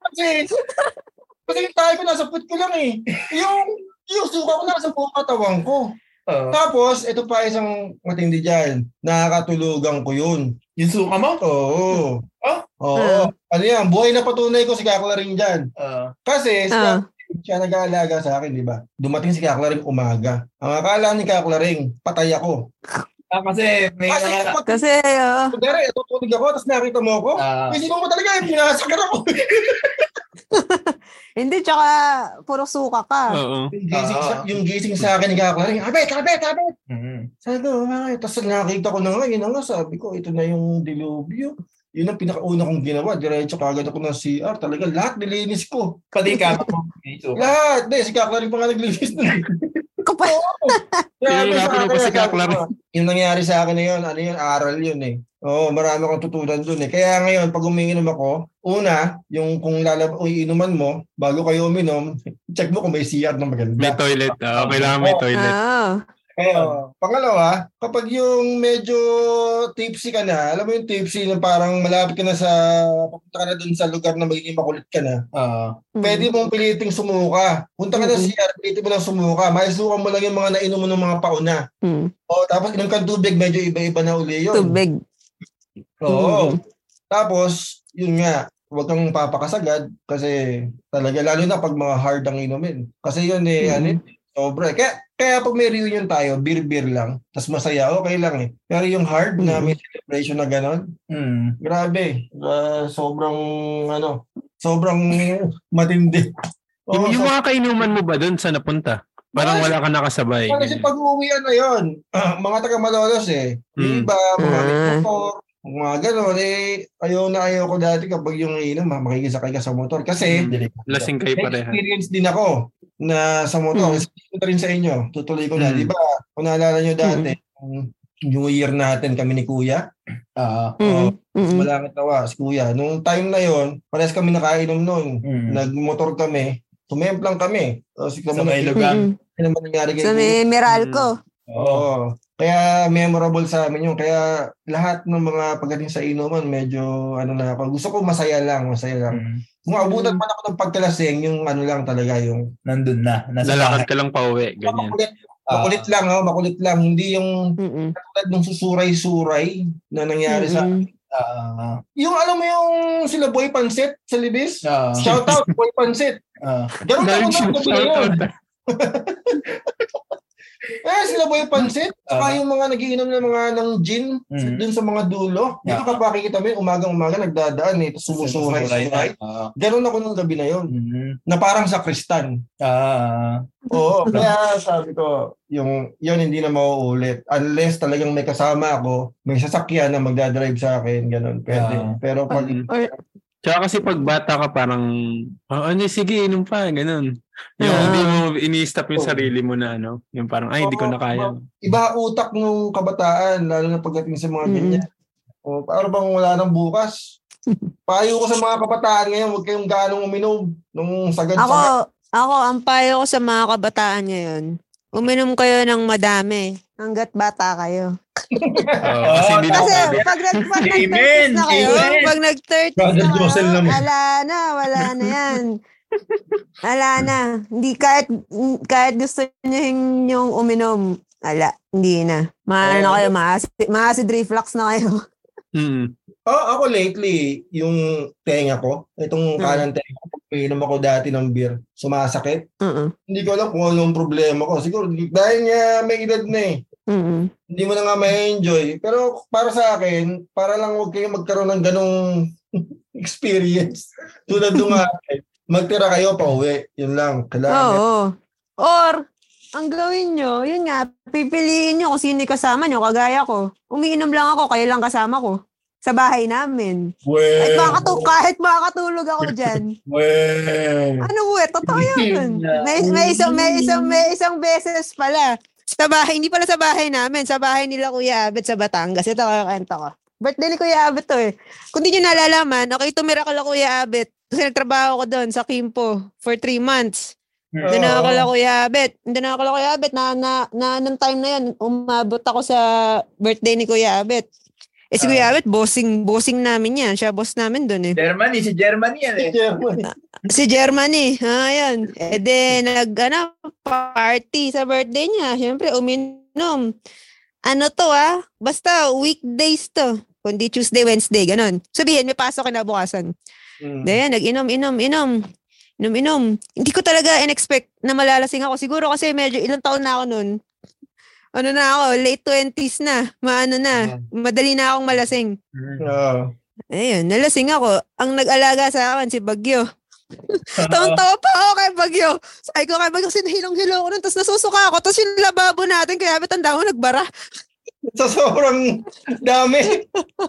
kasi, kasi yung tayo ko nasa put ko lang eh. Yung, yung suka ko nasa buong katawan ko. Oo. Tapos, ito pa isang matindi dyan. Nakakatulugan ko yun. Yung suka mo? Oo. Ah? Oo. Ano yan? Buhay na patunay ko si Kakla rin dyan. Oo. Kasi si. Kakla, siya nag-aalaga sa akin, di ba? Dumating si Kakla rin umaga. Ang akala ni Kakla rin, patay ako. Ah, kasi may Kasi mga... kapag Kasi, oo. Dere, tutulog ako, tapos nakita mo ako. Ah, Kasi mo talaga, pinasakar ako. *laughs* *laughs* hindi, tsaka puro suka ka. Oo. yung, gising sa, yung gising sa akin rin, abet, abet, abet. mm. Sabi ko, bakit? Tapos nakita ko na nga, yun na nga, sabi ko, ito na yung dilubyo. Yun ang pinakauna kong ginawa. Diretso kagad ako ng CR. Talaga lahat nilinis ko. Pati ka mo. Lahat. Di, si Kakla rin pa nga naglinis *laughs* nun. Kapal. Grabe Yung sa akin, pa ko, Yung nangyari sa akin na yun, ano yun, aral yun eh. Oo, marami akong tutunan dun eh. Kaya ngayon, pag umiinom ako, una, yung kung lalab o iinuman mo, bago kayo uminom, *laughs* check mo kung may CR na maganda. May toilet. Oo, kailangan may toilet. Kaya, pangalawa, kapag yung medyo tipsy ka na, alam mo yung tipsy na parang malapit ka na sa, papunta ka na dun sa lugar na magiging makulit ka na, Oo. Mm. pwede mong piliting sumuka. Punta ka na sa Mhm. CR, pilitin mo lang sumuka. Maisukan mo lang yung mga nainom mo ng mga pauna. Mm. O, tapos inom kang tubig, medyo iba-iba na uli yun. Tubig. Oo. Mm. Tapos, yun nga, huwag kang papakasagad kasi talaga, lalo na pag mga hard ang inumin. Kasi yun eh, Mm. ano, sobra. Kaya, kaya pag may reunion tayo, beer-beer lang, tas masaya, okay lang eh. Pero yung hard na Mm. may celebration na gano'n, Mm. grabe. Ah, sobrang, ano, sobrang matindi. Yung, Oo, yung so- mga kainuman mo ba doon sa napunta? Parang wala ka nakasabay. Kasi pag uuwian na yun, *clears throat* mga taga Malolos eh. Yung Mm. iba, mga Ah. may motor, mga gano'n eh, ayaw na ayaw ko dati kapag yung inom, ha, makikisakay ka sa motor. Kasi, Lasing kayo pareha. experience din ako na sa motor. Mm. Sabihin ko rin sa inyo, tutuloy ko na. Mm. Di ba, kung naalala nyo dati, yung New Year natin kami ni Kuya, Oo. Mm. Mm. malangit nawa si Kuya. Nung time na yon parehas kami nakainom noon. Mm. Nagmotor kami, tumemplang kami. Tapos Sa kami may lugar. Mm. ano naman nangyari kay Sa may Meralco. Oo. Kaya memorable sa amin yun. Kaya lahat ng mga pagdating sa inuman, medyo ano na ako. Gusto ko masaya lang, masaya lang. Mm. Kung abutan man ako ng pagkalasing, yung ano lang talaga, yung Nandun na. Nasa Lalakad ka lang pa uwi. Ganyan. makulit, Ah. makulit lang, oh, makulit lang. Hindi yung Mm. tulad ng susuray-suray na nangyari sa... Mm. Ah. Yung alam mo yung sila Boy Pansit sa Libis? Ah. Shout out, Boy Pansit. Ah. Ganun ako ng gabi na yun. Eh, sila Boy Pansit. Saka Ah. yung mga nagiinom ng mga ng gin Mm. dun sa mga dulo. Dito ka pakikita mo yun, umagang-umaga nagdadaan eh. Tapos sumusuray. Sumusuray suray. na. Ah. Ganun ako nung gabi na yun. Mm. Na parang sa kristan. Ah. Oo, kaya sabi ko, yung yun hindi na mauulit. Unless talagang may kasama ako, may sasakyan na magdadrive sa akin, ganun, pwede. Ah. Pero pag. Or, Tsaka kasi pag bata ka parang, oh, ano, sige, inom pa, ganun. Yung Ah. hindi mo ini-stop yung Oo. sarili mo na ano, yung parang, ay, hindi ko na kaya. iba utak nung kabataan, lalo na pagdating sa mga Mm. ganyan. O, para bang wala nang bukas. *laughs* Payo ko sa mga kabataan ngayon, huwag kayong ganong uminom nung sagad ako, sa ako, ang payo ko sa mga kabataan ngayon, uminom kayo ng madami hanggat bata kayo. Oo, kasi hindi na Kasi pag, nag, pag Amen, nag-30s na kayo, amen. pag nag-30s Brother na Josel kayo, naman. ala na, wala na yan. Wala na. Hindi kahit, kahit gusto nyo yung uminom, ala, hindi na. Maano na kayo, ma-acid, ma-acid reflux na kayo. Mm. Oh, ako lately, yung tenga ko, itong Mm. kanan tenga ko, pag uminom ako dati ng beer, sumasakit. Mm-mm. Hindi ko alam kung anong problema ko. Siguro, dahil nga may edad na eh. Mm-mm. Hindi mo na nga may enjoy. Pero para sa akin, para lang huwag kayong magkaroon ng ganong *laughs* experience. Tulad nung akin. magtira kayo pa uwi. Yun lang. Kailangan. Oo. Or, ang gawin nyo, yun nga, pipiliin nyo kung sino kasama nyo, kagaya ko. Umiinom lang ako, kayo lang kasama ko. Sa bahay namin. Kahit, Well, makakatu- kahit makakatulog ako dyan. *laughs* well. Ano we, totoo yun. *laughs* May, may, isang, may, isang, may isang beses pala. Sa bahay, hindi pala sa bahay namin, sa bahay nila Kuya Abet sa Batangas. Ito kakakanta ko. Birthday ni Kuya Abet to eh. Kung di nyo nalalaman, okay, tumira ko lang Kuya Abet. Kasi nagtrabaho ko doon sa Kimpo for three months. Na ako kala Kuya Abet. Na ako kala Kuya Abet. Na, na, na, nung time na yan, umabot ako sa birthday ni Kuya Abet. Eh si Kuya Abet, bossing, bossing namin yan. Siya boss namin doon eh. Germany, si Germany yan eh. Si Germany, ah, yan. Eh de, nag, ano, party sa birthday niya. Siyempre, uminom. Ano to ah? Basta weekdays to. Kundi Tuesday, Wednesday, ganun. Sabihin, may pasok kinabukasan. Mm. Then, nag-inom, inom, inom. Inom, inom. Hindi ko talaga in-expect na malalasing ako. Siguro kasi medyo ilang taon na ako nun. Ano na ako, late 20s na. Maano na. Madali na akong malasing. Oo. Ayun, nalasing ako. Ang nag-alaga sa akin, si Bagyo. *laughs* Tawang-tawa pa ako kay Bagyo. Sabi ko kay Bagyo, sinahilong-hilo ko nun, tapos nasusuka ako. Tapos yung lababo natin, kaya tanda ko, nagbara. *laughs* Sa sobrang dami.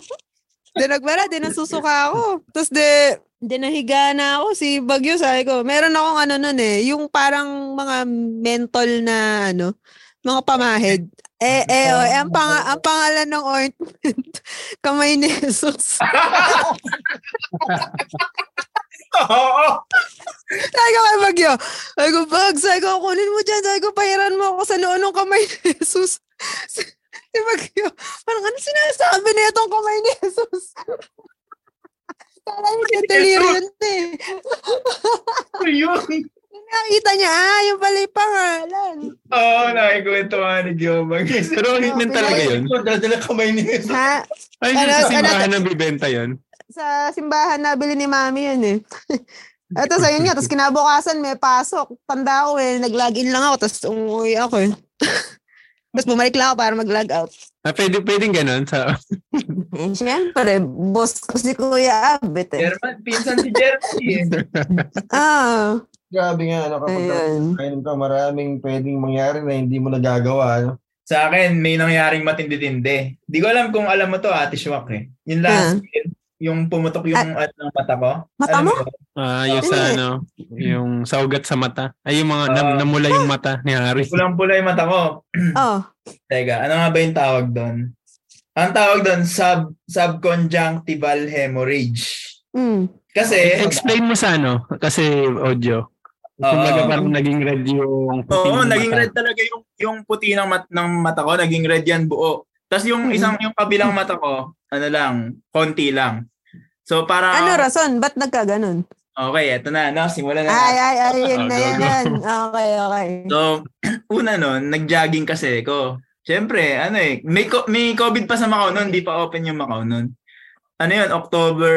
*laughs* Di nagbara, di nasusuka ako. Tapos di, di nahiga na ako. Si Bagyo, sabi ko, meron akong ano nun eh, yung parang mga mental na ano, mga pamahid. Eh, eh, oh, eh, ang, pang- ang pangalan ng ointment, *laughs* kamay ni Jesus. *laughs* Oo. Sabi ko kay Bagyo, sabi ko, Bag, sabi ko, kunin mo dyan, sabi ko, pahiran mo ako sa noo ng kamay ni Jesus. *laughs* Si, Bagyo, parang ano sinasabi na itong kamay ni Jesus? Kala niya delirium yun eh. Yun. Nakita niya, ah, yung pala yung pangalan. Oo, nakikwento nga ni Giobag. *laughs* Pero yun talaga yun. Dala-dala kamay ni. Ha? Ay, Ano- sa simbahan ano- na bibenta yun. Sa simbahan nabili ni Mami yun eh. *laughs* Ito sa yun nga, tapos kinabukasan may pasok. Tanda ko eh, nag-login lang ako, tapos umuwi ako eh. *laughs* tapos bumalik lang ako para mag-log out. Ah, pwede, pwedeng ganun. Sa, siyempre, boss ko si Kuya Abet eh. German, pinsan si Germany eh. Ah, Grabe nga, ano, kapag ayun. kain ka, maraming pwedeng mangyari na hindi mo nagagawa. Ano? Sa akin, may nangyaring matindi-tindi. Di ko alam kung alam mo to, Ate Shwak eh. Yung last, yung pumutok yung Ah. ano, ng mata ko. Mata mo? ah, yung sa ano, yung sa ugat sa mata. Ay, yung mga nam- Ah. namula yung mata ni Harry. Pulang-pula yung mata ko. *clears throat* Oh, Teka, ano nga ba yung tawag doon? Ang tawag doon, sub, subconjunctival hemorrhage. mm. Kasi, Explain mo sa ano, kasi audio. Kumbaga parang naging red yung puti Oo, ng naging mata. red talaga yung yung puti ng mat ng mata ko, naging red yan buo. Tapos yung isang yung kabilang mata ko, ano lang, konti lang. So para ano rason? Ba't nagkaganon? Okay, eto na, no, simulan na. Ay, ay, ay, yun Oh, na go. yan. Okay, okay. So, *clears throat* una nun, nag-jogging kasi ko. Siyempre, ano eh, may, co- may COVID pa sa Macau nun, di pa open yung Macau nun. Ano yun, October,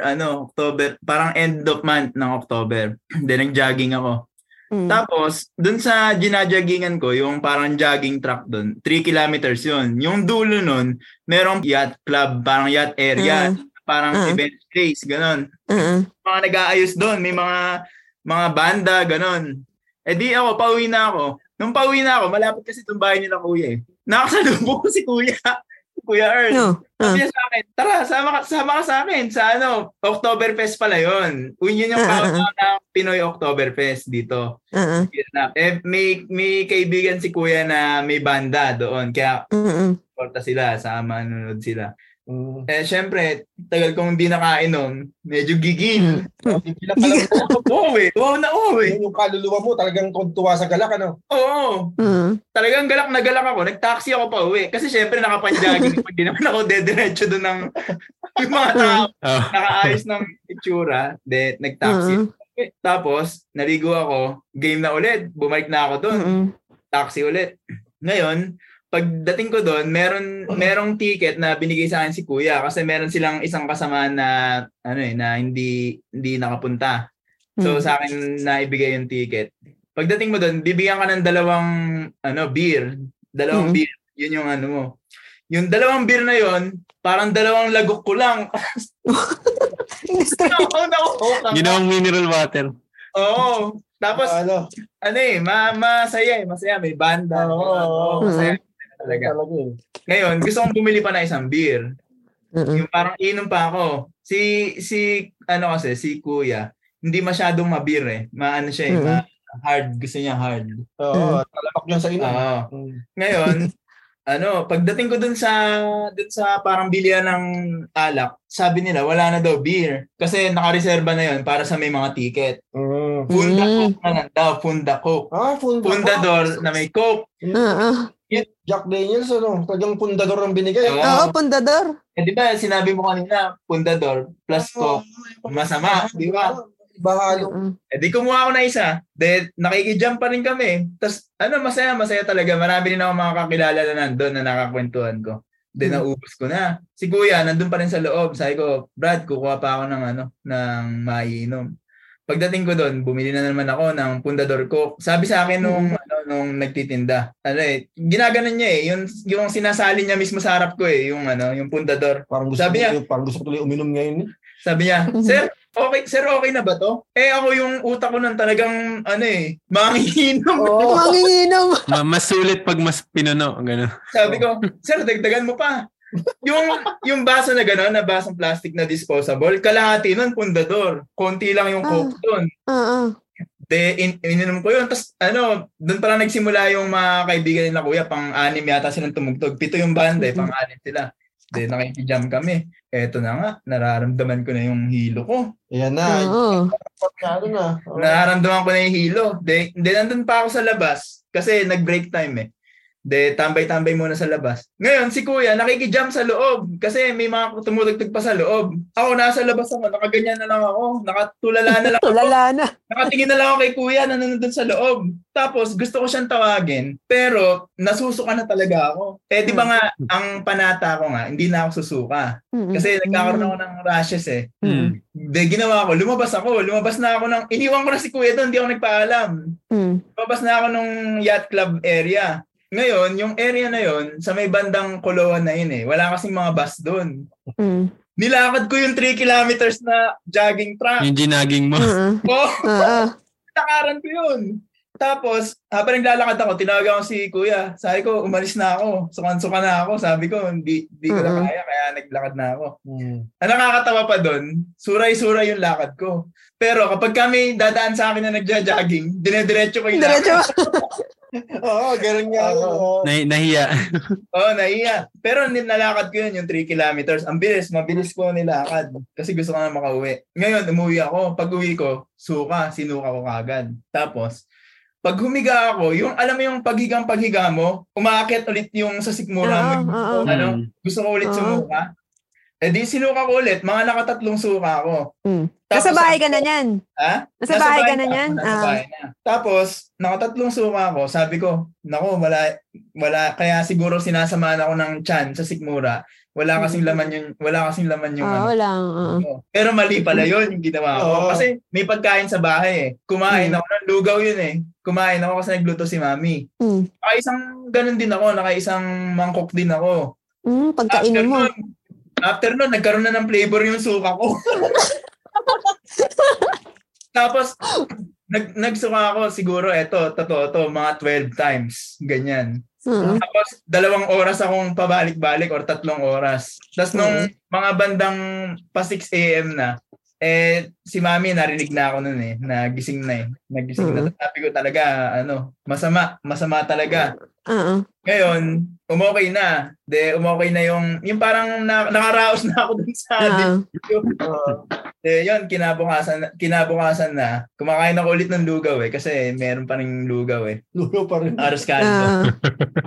ano, October, parang end of month ng October. *clears throat* Then nag-jogging ako. Mm. Tapos, dun sa ginajaggingan ko, yung parang jogging track dun, 3 kilometers yun. Yung dulo nun, merong yacht club, parang yacht area, parang Ah. event space, ganon. Uh-uh. Mga nag-aayos doon, may mga mga banda, ganon. Eh di ako, pauwi na ako. Nung pauwi na ako, malapit kasi itong bahay nila kuya eh. Nakasalubong ko si kuya. *laughs* Kuya Earl. No. Sabi niya sa akin, tara, sama ka, sama ka sa akin sa ano, Oktoberfest pala yun. Uy, yun yung ah, countdown ng Pinoy Oktoberfest dito. Uh-uh. Vietnam. Eh, may, may kaibigan si kuya na may banda doon. Kaya, Uh-uh. porta sila, sama, nanonood sila. Mm. Eh, syempre, tagal kong hindi nakainom, medyo gigil. Hindi lang alam mo. Oo eh, oo na oo eh. Yung kaluluwa mo talagang tuwa sa galak, ano? Oo, Uh-uh. talagang galak na galak ako. Nag-taxi ako pa uwi. Kasi syempre nakapanjaging. Hindi naman ako dediretso doon ng *laughs* yung mga tao. Oh. Nakaayos ng itsura. De, nag-taxi. Uh-uh. Eh, Tapos, naligo ako. Game na ulit. Bumalik na ako doon. Uh-uh. Taxi ulit. Ngayon, pagdating ko doon, meron merong ticket na binigay sa akin si Kuya kasi meron silang isang kasama na ano eh na hindi hindi nakapunta. So Mm. sa akin na ibigay yung ticket. Pagdating mo doon, bibigyan ka ng dalawang ano beer, dalawang Mm. beer. Yun yung ano mo. yung dalawang beer na yon parang dalawang lagok ko lang. Ako. *laughs* Ginawang mineral water. Oo. Tapos, ano, ano eh, ma masaya eh. Masaya. May banda. Oo, oo, oo. masaya. Talaga. talaga eh. Ngayon, gusto kong bumili pa na isang beer. Mm-mm. Yung parang inom pa ako. Si, si, ano kasi, si kuya, hindi masyadong mabir eh. Maano siya eh, Mm. ma- hard. Gusto niya hard. Oo, talapak yan sa ina. Oo. Mm. Ngayon, ano, pagdating ko dun sa dun sa parang bilihan ng alak, sabi nila wala na daw beer kasi nakareserba na 'yon para sa may mga ticket. Mm. Funda Mm. Coke na lang daw, Funda Coke. Ah, funda. Fundador na may Coke. Oo. Jack Daniels, ano? Tagang pundador ang binigay. Oo. Oo, pundador. Eh di ba sinabi mo kanina, Fundador plus Coke. Masama, di ba? Bahalo. Mm-mm. Eh di kumuha ako na isa. Then nakikijump pa rin kami. Tapos ano, masaya, masaya talaga. Marami rin ako mga kakilala na nandun na nakakwentuhan ko. Then Hmm. naubos ko na. Si Kuya, nandun pa rin sa loob. Sabi ko, Brad, kukuha pa ako ng ano, ng maiinom. Pagdating ko doon, bumili na naman ako ng Pundador Coke. Sabi sa akin nung ano, nung nagtitinda, ano eh, ginaganon niya eh, yung yung sinasali niya mismo sa harap ko eh, yung ano, yung Pundador. Parang gusto Sabi ko, niya- parang gusto ko tuloy uminom ngayon. eh. Sabi niya, *laughs* "Sir, okay, sir, okay na ba to?" Eh ako yung utak ko nun talagang ano eh, manginginom. Oo. *laughs* Manginginom. *laughs* Ma- mas sulit pag mas pinuno. Gano'n. Sabi ko, "Sir, dagdagan mo pa." yung yung baso na gano'n, na basong plastic na disposable, kalahati nun pundador. Konti lang yung coke doon. Oo. De, in, ininom ko yun. Tapos, ano, doon pala nagsimula yung mga kaibigan nila kuya, pang-anim yata silang tumugtog. Pito yung banda, eh, pang-anim sila. De, nakikijam kami. Eto na nga, nararamdaman ko na yung hilo ko. Ayan na. Oo. Ano na. Oo. Nararamdaman ko na yung hilo. De, de nandun pa ako sa labas kasi nag-break time eh. De, tambay-tambay muna sa labas. Ngayon, si kuya, nakikijump sa loob kasi may mga tumutugtog pa sa loob. Ako, nasa labas ako, nakaganyan na lang ako, nakatulala na lang *laughs* ako. Tulala na. Nakatingin na lang ako kay kuya na nandun sa loob. Tapos, gusto ko siyang tawagin, pero nasusuka na talaga ako. Eh, di ba nga, ang panata ko nga, hindi na ako susuka. Mm-mm. Kasi nagkakaroon ako ng rashes eh. Mm. De, ginawa ko, lumabas ako, lumabas na ako ng, iniwan ko na si kuya doon, hindi ako nagpaalam. Mm. Lumabas na ako nung yacht club area. Ngayon, yung area na yon sa may bandang Koloan na yun eh. Wala kasing mga bus doon. Mm. Nilakad ko yung 3 kilometers na jogging track. Yung ginaging mo. Oo. Oh, Oo. takaran ko yun. Tapos, habang naglalakad ako, tinawagan ko si kuya. Sabi ko, umalis na ako. Sukan-suka na ako. Sabi ko, hindi, hindi ko na kaya, kaya naglakad na ako. Mm. Ang nakakatawa pa doon, suray-suray yung lakad ko. Pero kapag kami dadaan sa akin na nagja-jogging, dinediretso ko yung Diretso. lakad. *laughs* Oo, ganun nga. Oo. *laughs* Oo. Nah- nahiya. Oo, naiya. Pero nilakad ko yun, yung 3 kilometers. Ang bilis, mabilis ko nilakad. Kasi gusto ko na makauwi. Ngayon, umuwi ako. Pag uwi ko, suka, sinuka ko kagad. Tapos, pag humiga ako, yung alam mo yung paghigang paghiga mo, umaakit ulit yung sa sikmura mo. Oo, oo. Ano, Mm. gusto ko ulit Oo. sumuka. Eh di sinuka ko ulit, mga nakatatlong suka ako. Mm. Tapos, Nasa bahay ka na niyan. Ha? Nasa bahay ka na niyan? Nasa Ah. bahay na. Tapos, nakatatlong suka ako. Sabi ko, nako, wala, wala, kaya siguro sinasamaan ako ng chan sa sikmura. Wala kasing laman yung, wala kasing laman yung Oo, ano. Oo. Oo. Pero mali pala yun yung ginawa ko. Oo. Kasi may pagkain sa bahay eh. Kumain Hmm. ako ng lugaw yun eh. Kumain ako kasi nagluto si mami. Mm. Nakaisang ganun din ako. Nakaisang mangkok din ako. Mm, pagkainom mo. nun, after nun, nagkaroon na ng flavor yung suka ko. *laughs* Tapos, nag, nagsuka ako siguro, eto, totoo to, mga 12 times. Ganyan. Mm. Tapos, dalawang oras akong pabalik-balik or tatlong oras. Tapos, nung mga bandang pa 6 a.m. na, eh, si mami narinig na ako nun eh, nagising na eh. Nagising na. Mhm. Sabi ko talaga, ano, masama, masama talaga. Oo. Ngayon, umokay na. De, umokay na yung, yung parang na, nakaraos na ako dun sa Oo. uh, de, yun, kinabukasan, kinabukasan na. Kumakain ako ulit ng lugaw eh, kasi meron pa rin lugaw eh. Lulo pa rin. Aros. Oo.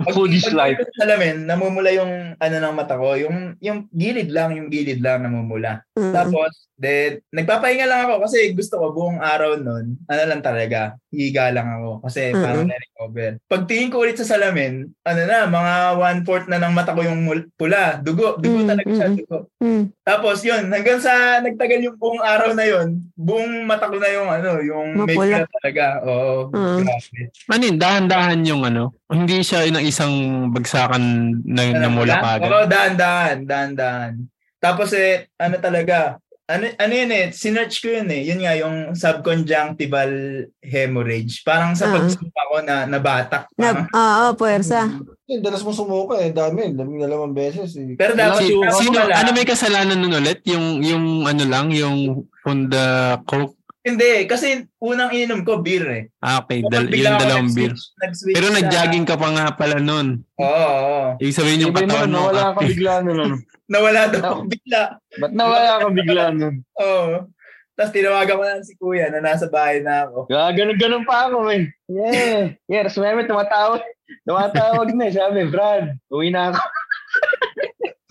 Pag, *laughs* Foolish pag- life. Salamin, namumula yung ano ng mata ko, yung yung gilid lang, yung gilid lang namumula. Mm. Tapos, de, nagpapahinga lang ako kasi gusto ko buong araw nun, ano lang talaga, higa lang ako kasi Mm-mm. parang na-recover. Pag tingin ko ulit sa salamin, ano na, mga one-fourth na ng mata ko yung pula. Dugo, dugo Mm, talaga siya, dugo. Hmm. Tapos yun, hanggang sa nagtagal yung buong araw na yun, buong mata ko na yung ano, yung may Mapula. pula talaga. Oo, Mm. grabe. Ano yun, dahan-dahan yung ano. Hindi siya ng isang bagsakan na namula ka agad. Oo, dahan-dahan, dahan-dahan. Tapos eh, ano talaga, ano, ano yun eh, sinearch ko yun eh. Yun nga, yung subconjunctival hemorrhage. Parang sa Ah. pagsupa ko na nabatak. Na, Parang, oo, puwersa. Eh, dalas mo sumuka eh. Dami. Dami dalawang beses eh. pero dapat Si, yung sino, pala, ano may kasalanan nun ulit? Yung, yung ano lang, yung Honda Coke? Hindi, kasi unang ininom ko beer eh. Ah, okay, dal- yung ako dalawang beer. nag-switch- Pero nag-jogging ka pa nga pala nun. Oo, oo. Ibig sabihin yung Hindi katawan mo. nawala ah, ka bigla nun. *laughs* Nawala daw ako bigla. Ba't nawala ka bigla nun? Oo. Tapos tinawagan ko na si kuya na nasa bahay na ako. Ganun-ganun pa ako, eh. Yeah. Yeah, tapos may tumatawag. Tumatawag na eh. Sabi, Brad, uwi na ako.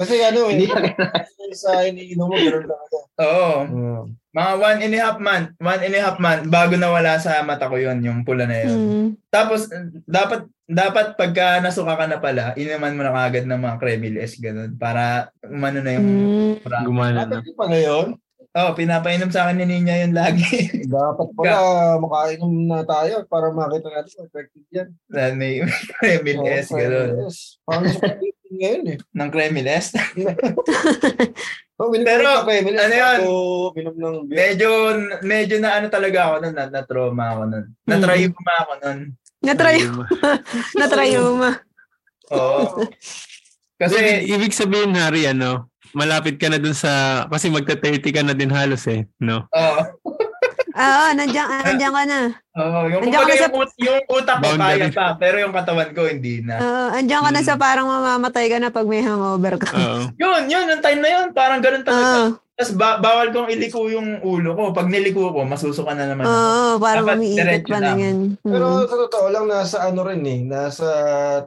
Kasi ano eh. Hindi ka sa iniinom mo, gano'n talaga. Oo. Mga one and a half month, one and a half month, bago nawala sa mata ko yon yung pula na yun. Hmm. Tapos, dapat, dapat pagka nasuka ka na pala, inuman mo na kagad ng mga Kremil S, ganun. Para umano na yung... Mm. Gumana na. Dapat pala yun. Oh, pinapainom sa akin ni Ninya yun lagi. *laughs* Dapat pala makainom na tayo para makita natin kung effective yan. na may *laughs* Kremil S, sa pag-ibig ngayon eh. Ng Kremil S. *laughs* Oh, Pero, ng kape, minom ano yun? ako, minom ng beer. medyo, medyo na ano talaga ako nun, na, na trauma ako nun. Na-trauma ako nun. Natry, natry mo. Oo. Kasi, Kasi, ibig sabihin, Harry, ano, malapit ka na dun sa, kasi magta-30 ka na din halos eh, no? oo. Oo, nandiyan, nandiyan ka na. Oo, yung, Andiyan ka na sa- yung, ut- yung utak ko kaya pa, pero yung katawan ko hindi na. Oo, andiyan ka na sa parang mamamatay ka na pag may hangover ka. Oo. Yun, yun, yung time na yun, parang ganun talaga. Oo, Tapos ba- bawal kong iliko yung ulo ko. Pag niliko ko, masusuka na naman ako. oo, parang Dapat umiikot pa lang lang. yan. Pero Hmm. sa totoo lang, nasa ano rin eh, nasa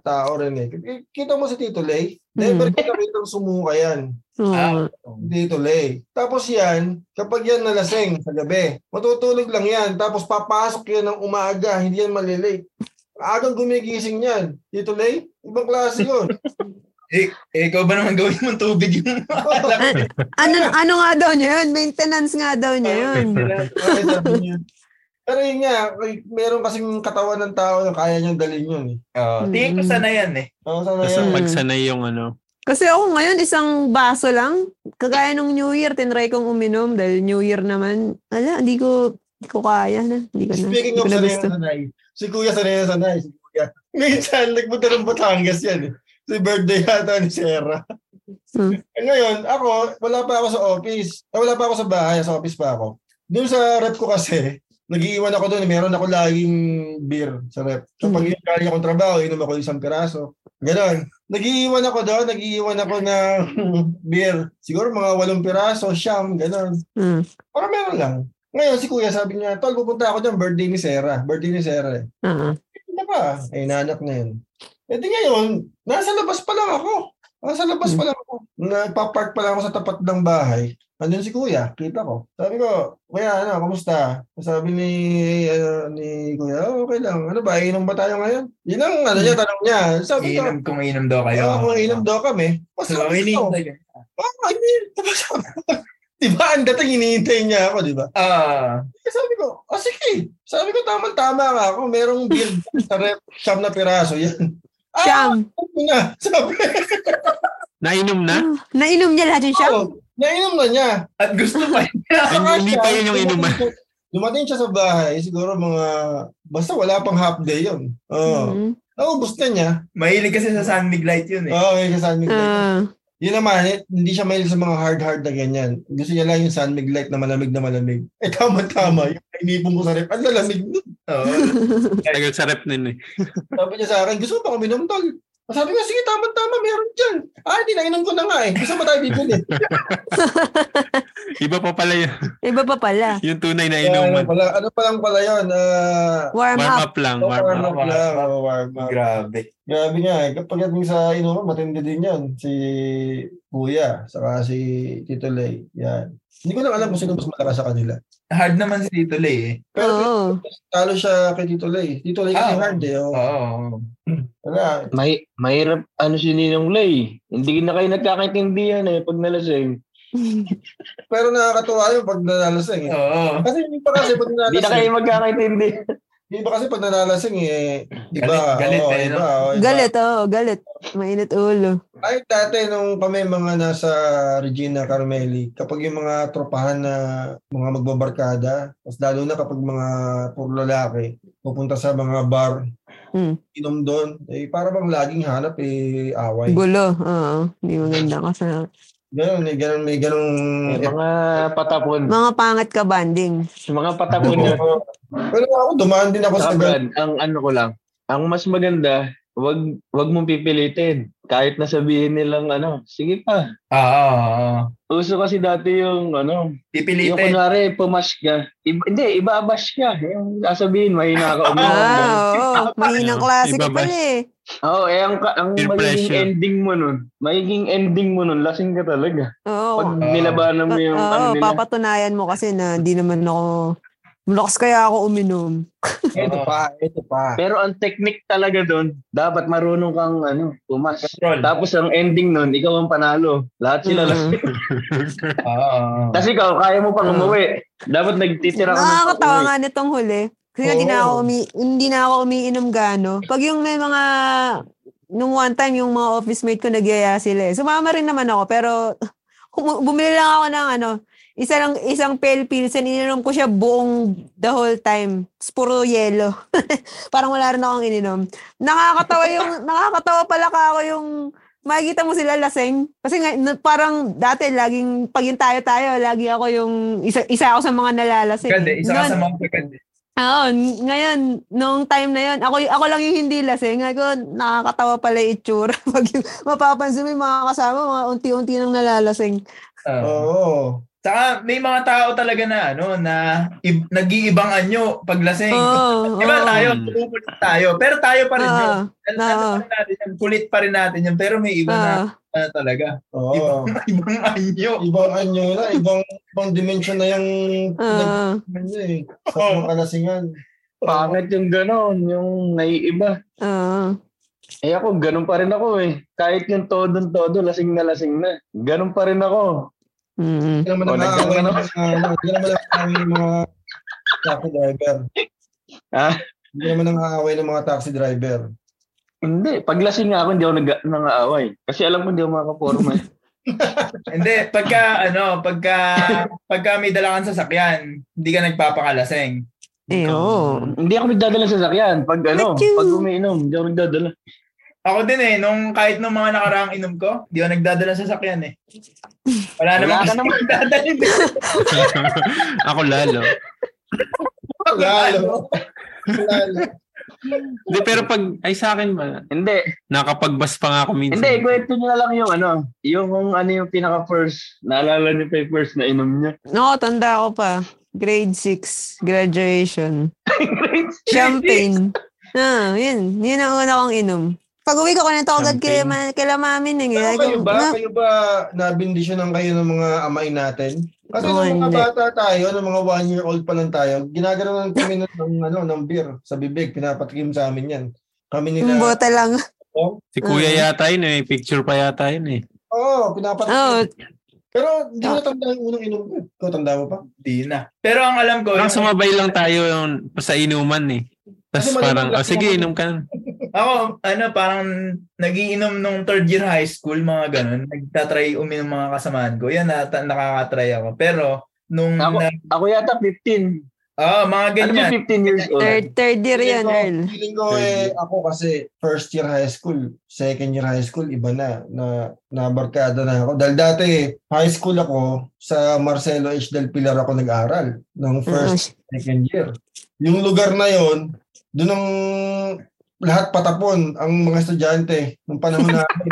tao rin eh. Kita mo si Tito Lay, Hmm. never kita kitang sumuka yan. Oo. Ah, Tito Lay. Tapos yan, kapag yan nalasing sa gabi, matutulog lang yan. Tapos papasok yan ng umaga, hindi yan malilate. Agang gumigising yan. Tito Lay, ibang klase yun. *laughs* eh, eh, ikaw ba naman gawin mong tubig yung *laughs* Ano, ano nga daw niya yun? Maintenance nga daw niya yun. Pero yun nga, may- meron kasing katawan ng tao na kaya niyang dalhin yun eh. Oo. Tingin ko sana yan eh. Ako sana Basta yan. pagsanay yung ano. Kasi ako ngayon, isang baso lang. Kagaya nung New Year, tinry kong uminom dahil New Year naman. Ala, hindi ko, hindi ko kaya na. Hindi ko na, Speaking hindi of sanay sanay, si Kuya sanay na sanay. Si Kuya. Minsan, nagpunta ng Batangas yan eh. Si birthday yata ni Sarah. Hmm. Eh, ngayon, ako, wala pa ako sa office. Eh, wala pa ako sa bahay, sa office pa ako. Doon sa rep ko kasi, nagiiwan ako doon. Meron ako laging beer sa rep. Kapag yung galing akong trabaho, inom ako isang piraso. Ganon. Nagiiwan ako doon, nagiiwan ako ng *laughs* beer. Siguro mga walong piraso, siyam, ganon. Hmm. Para meron lang. Ngayon, si Kuya sabi niya, Tol, pupunta ako dyan, birthday ni Sarah. Birthday ni Sarah eh. Oo. Ano ba? Eh, nanak na yun. Eh di ngayon, nasa labas pa lang ako. Nasa labas pa lang ako. Nagpa-park pa lang ako sa tapat ng bahay. Andun si Kuya, kita ko. Sabi ko, Kuya, ano, kamusta? Sabi ni, ano, ni Kuya, oh, okay lang. Ano ba, inom ba tayo ngayon? Yun ang, ano niya, tanong niya. Sabi ko, Inom kung inom daw kayo. ayaw kung inom daw kami. Mas So, sabi ko, iniintay ka. ah, hindi. Diba, ang dating hinihintay niya ako, diba? Ah, Eh, sabi ko, ah sige. Sabi ko, tama-tama nga ako. Merong beer *laughs* sa rep, siyam na piraso yan. Ah, Siyam. ano na. *laughs* Sabi, Nainom na? Ah, Nainom niya lahat yung siyam? oh, nainom na niya. at gusto pa niya. *laughs* Hindi, hindi pa yun yung inuman. Dumating siya sa bahay, siguro mga, basta wala pang half day yun. Oo. Mhm. Naubos na niya. Mahilig kasi sa San Mig Light yun eh. Oo, yung San Mig Light. Ah. Yun naman, eh, hindi siya mahilig sa mga hard-hard na ganyan. Gusto niya lang yung San Mig Light na malamig na malamig. Eh, tama-tama. Yung inipon ko sa rep, ang lalamig nun. Oo. Tagal sa rep nun eh. Sabi niya sa akin, gusto mo ba uminom, tol? Sabi ko, sige, tama-tama, meron dyan. Ah, hindi, nainom ko na nga eh. Gusto mo tayo bibili? *laughs* Iba pa pala yun. Iba pa pala. Yung tunay na Kaya ano, inuman. pala, ano pa lang pala yun? Uh, Warm Warm up. up lang. warm, Warm up. up lang. Oh, warm up. Grabe. Grabe nga eh. Pagdating sa inuman, matindi din yan. Si Kuya, saka si Tito Lay. Yan. Hindi ko lang alam kung sino mas malakas sa kanila. Hard naman si Tito Lay eh. Pero Oo. talo siya kay Tito Lay. Tito Lay kasi Ah. hard eh. Oh. Oo. Wala. May, mahirap, ano si Ninong Lay. Hindi na kayo nagkakaintindihan eh pag nalasing. *laughs* Pero nakakatuwa yun pag nalalasing eh. Oo. Kasi yung pa kasi pag Hindi na nalalasing, kayo magkakaintindihan. yung iba kasi pag nalalasing eh, iba. Galit- galit oo, eh, no? iba, oo, iba. Galit, oo, galit. Mainit ulo. Kahit dati nung kami mga nasa Regina Carmeli, kapag yung mga tropahan na mga magbabarkada, mas lalo na kapag mga puro lalaki, pupunta sa mga bar, Hmm. inom doon, eh para bang laging hanap eh away. Gulo. Oo. Hindi maganda kasi. Ganon, may ganon, may ganong... May mga patapon. Mga pangat ka banding. Mga patapon yun. Pero ako, dumaan din ako sa Saka ganun. Brad, ang ano ko lang, ang mas maganda, wag wag mong pipilitin. Kahit na sabihin nilang ano, sige pa. Oo. oo. Uso kasi dati yung ano, yung Pipilitin. kunwari pumash ka. Iba, hindi, ibabash ka. Yung sasabihin, mahina ka. Ah, oo. Mahinang klase ka pala eh. Oo, oh, eh ang, ka- ang magiging ending mo nun, magiging ending mo nun, lasing ka talaga. Oo. Pag nilabanan mo yung Oo, ano nila. papatunayan mo kasi na hindi naman ako Malakas kaya ako uminom. *laughs* Ito pa, ito pa. Pero ang technique talaga doon, dapat marunong kang ano, pumas. Control. Tapos ang ending nun, ikaw ang panalo. Lahat sila Mm. lasing. *laughs* Oo. Tapos ikaw, kaya mo pang umuwi. Dapat nagtitira ka Nakakatawa nga nitong huli. Kasi hindi na ako umi hindi na ako umiinom gaano. Pag yung may mga nung one time yung mga office mate ko nagyaya sila eh. Sumama rin naman ako pero *laughs* bumili lang ako ng ano, isa lang isang pale pilsen, ininom ko siya buong the whole time. Tapos puro yelo. *laughs* Parang wala rin akong ininom. Nakakatawa yung *laughs* nakakatawa pala ka ako yung makikita mo sila laseng. Kasi nga, parang dati, laging, pag yung tayo-tayo, lagi ako yung, isa, isa ako sa mga nalalasing. Ganda, isa ka sa mga pagkanda. Oo, ngayon, nung time na yun, ako, ako lang yung hindi lasing. Ngayon, ko, nakakatawa pala yung itsura. *laughs* Pag yung, mapapansin mo yung mga kasama, mga unti-unti nang nalalasing. Oo. Oo. Saka may mga tao talaga na ano na i- nag-iibang anyo pag lasing. Oo. *laughs* Diba oo. tayo, pumupulit tayo. Pero tayo pa rin yun. Oo. Ano, Oo. ano pa rin natin yun, kulit pa rin natin yun. Pero may iba na Oo. ano talaga. Oo. Ibang, *laughs* ibang anyo. Ibang anyo na, ibang, ibang dimension na yung Oo. nag- eh, sa mga kalasingan. Pangit yung gano'n, yung naiiba. Oo. Eh ako, ganun pa rin ako eh. Kahit yung todong-todo, lasing na lasing na. Ganun pa rin ako. Mm. Hindi naman nagkano? ng mga, taxi driver. Ah? Hindi naman nakaaway ng mga taxi driver. Hindi, pag lasing nga ako, hindi ako nag nangaaway. Kasi alam ko hindi ako makaporma. *laughs* Hindi, pagka ano, pagka pagka may dala kang sasakyan, hindi ka nagpapakalaseng. Eh, oo. hindi ako nagdadala sa sakyan. Pag ano, pag umiinom, hindi ako nagdadala. Ako din eh, nung kahit nung mga nakaraang inom ko, di ako nagdadala sa sasakyan eh. Wala naman Wala ka kasi naman. nagdadalhin eh. *laughs* Ako lalo. Lalo. Lalo. Hindi, pero pag, ay sa akin ba, Hindi, nakapagbas pa nga ako minsan. hindi, kwento nyo na lang yung ano, yung kung ano yung pinaka-first, naalala niyo pa yung first na inom niyo. No, tanda ko pa. Grade 6, graduation. *laughs* Champagne. Ah, yun. Yun ang una kong inom. Pag uwi ko, kanito agad kay, ma- kay mamin. Eh. Pero Kaya kayo ba, "Ma, kayo ba nabindisyonan kayo ng mga amay natin? Kasi Oo, nung mga hindi. bata tayo, nung mga one year old pa lang tayo, ginagano'n kami ng, ng, ano, ng beer sa bibig. Pinapatikim sa amin yan. Kami Yung nila. bote lang. Si kuya yata yun eh. Picture pa yata yun eh. Oo, oh, pinapatikim. Oh, Pero hindi ko natanda yung unang inom ko. Ikaw, tanda mo pa? Di na. Pero ang alam ko, Parang yung, sumabay lang tayo yung, sa inuman eh. Tapos Kasi parang, oh, sige, inom ka na. ako, ano, parang nagiinom nung third year high school, mga ganun. Nagtatry uminom mga kasamaan ko. Yan, na, nakakatry ako. Pero, nung, Ako, na, ako yata 15. oh, mga Ano ganyan. 15 years old? third, third year yan, Feeling ko- Earl. Feeling ko eh, ako kasi first year high school, second year high school, iba na, na, na barkada na ako. Dahil dati, high school ako, sa Marcelo H. Del Pilar ako nag-aral, ng first, second year. Yung lugar na yon doon ang lahat patapon ang mga estudyante nung panahon namin.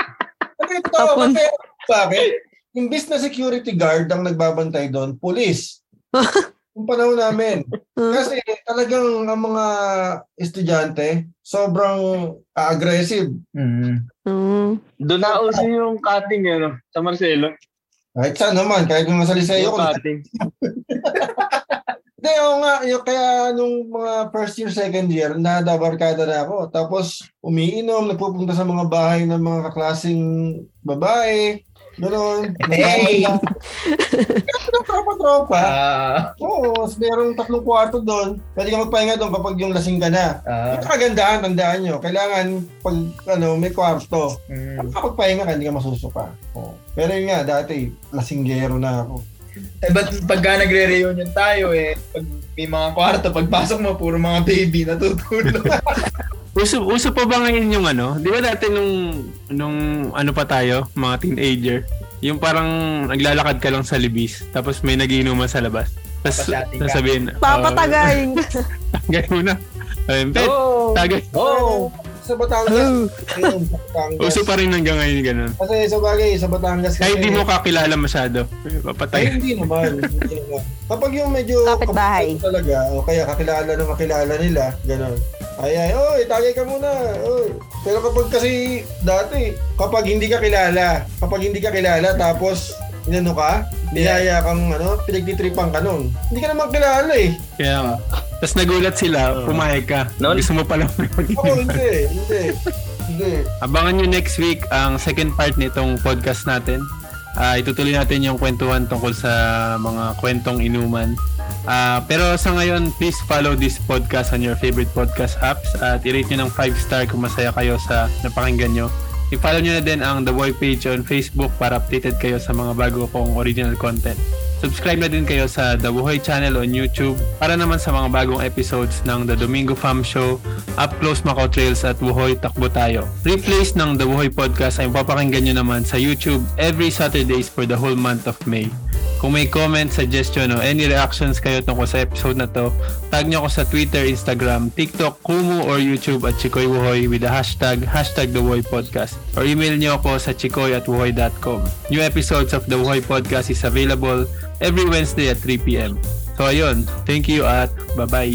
Kasi ito, Tapon. bakit? Imbis na security guard ang nagbabantay doon, police. *laughs* Yung panahon namin. Hmm. Kasi talagang ang mga estudyante, sobrang aggressive. Mm. Mm. Doon na uso yung cutting, ano, sa Marcelo. Kahit saan naman, kahit kung nasa Liceo Yung cutting. *laughs* Hindi, oo nga. Yung, kaya nung mga first year, second year, nadabarkada na ako. Tapos, umiinom, nagpupunta sa mga bahay ng mga kaklasing babae. Ganon. Hey! Ganon, tropa-tropa. Ah, Oo, merong tatlong kwarto doon. Pwede ka magpahinga doon kapag yung lasing ka na. ah, Yung kagandahan, tandaan nyo. Kailangan, pag ano, may kwarto, mm. kapag pahinga ka, hindi ka masusuka. Oo. Pero yun nga, dati, lasinggero na ako. Eh, ba't pagka nagre-reunion tayo eh, pag may mga kwarto, pagpasok mo, puro mga baby natutulog. *laughs* Uso, uso pa ba ngayon yung ano? Di ba dati nung, nung ano pa tayo, mga teenager, yung parang naglalakad ka lang sa libis, tapos may nagiinuman sa labas. Tapos sasabihin, Papatagayin ka. *laughs* tagay mo na. Ayun, pet, Oh! tagay. Oh! Sa Batangas, ayun, sa Batangas. Uso pa rin hanggang ngayon ganun. Kasi sa bagay, sa Batangas Kahit kasi- di mo kakilala masyado, Ay, papatay. hindi naman. *laughs* hindi naman. Kapag yung medyo Kapitbahay. talaga, o kaya kakilala ng kakilala nila, gano'n. Ay, ay, oy, tagay ka muna, oy. Pero kapag kasi, dati, kapag hindi ka kilala, kapag hindi ka kilala, tapos, inano ka, niyaya kang, ano, pinagtitripan ka nun. Hindi ka naman kilala eh. Kaya nga. Tapos nagulat sila, pumayag ka. No? Gusto mo pala Oo, hindi, *laughs* hindi. Hindi. Abangan nyo next week ang second part nitong podcast natin. Ah, itutuloy natin yung kwentuhan tungkol sa mga kwentong inuman. Ah, pero sa ngayon, please follow this podcast on your favorite podcast apps at i-rate nyo ng 5 star kung masaya kayo sa napakinggan nyo. I-follow nyo na din ang The Boy page on Facebook para updated kayo sa mga bago kong original content. Subscribe na din kayo sa The Buhoy channel on YouTube para naman sa mga bagong episodes ng The Domingo Fam Show, Up Close Macau Trails at Buhoy Takbo Tayo. Replays ng The Buhoy Podcast ay papakinggan nyo naman sa YouTube every Saturdays for the whole month of May. Kung may comment, suggestion o any reactions kayo tungkol sa episode na to, tag nyo ako sa Twitter, Instagram, TikTok, Kumu, or YouTube at Chikoy Wuhoy with the hashtag, hashtag The Wuhoy Podcast. Or email nyo ako sa chikoy at wuhoy.com. New episodes of The Wuhoy Podcast is available every Wednesday at 3pm. So ayun, thank you at bye-bye.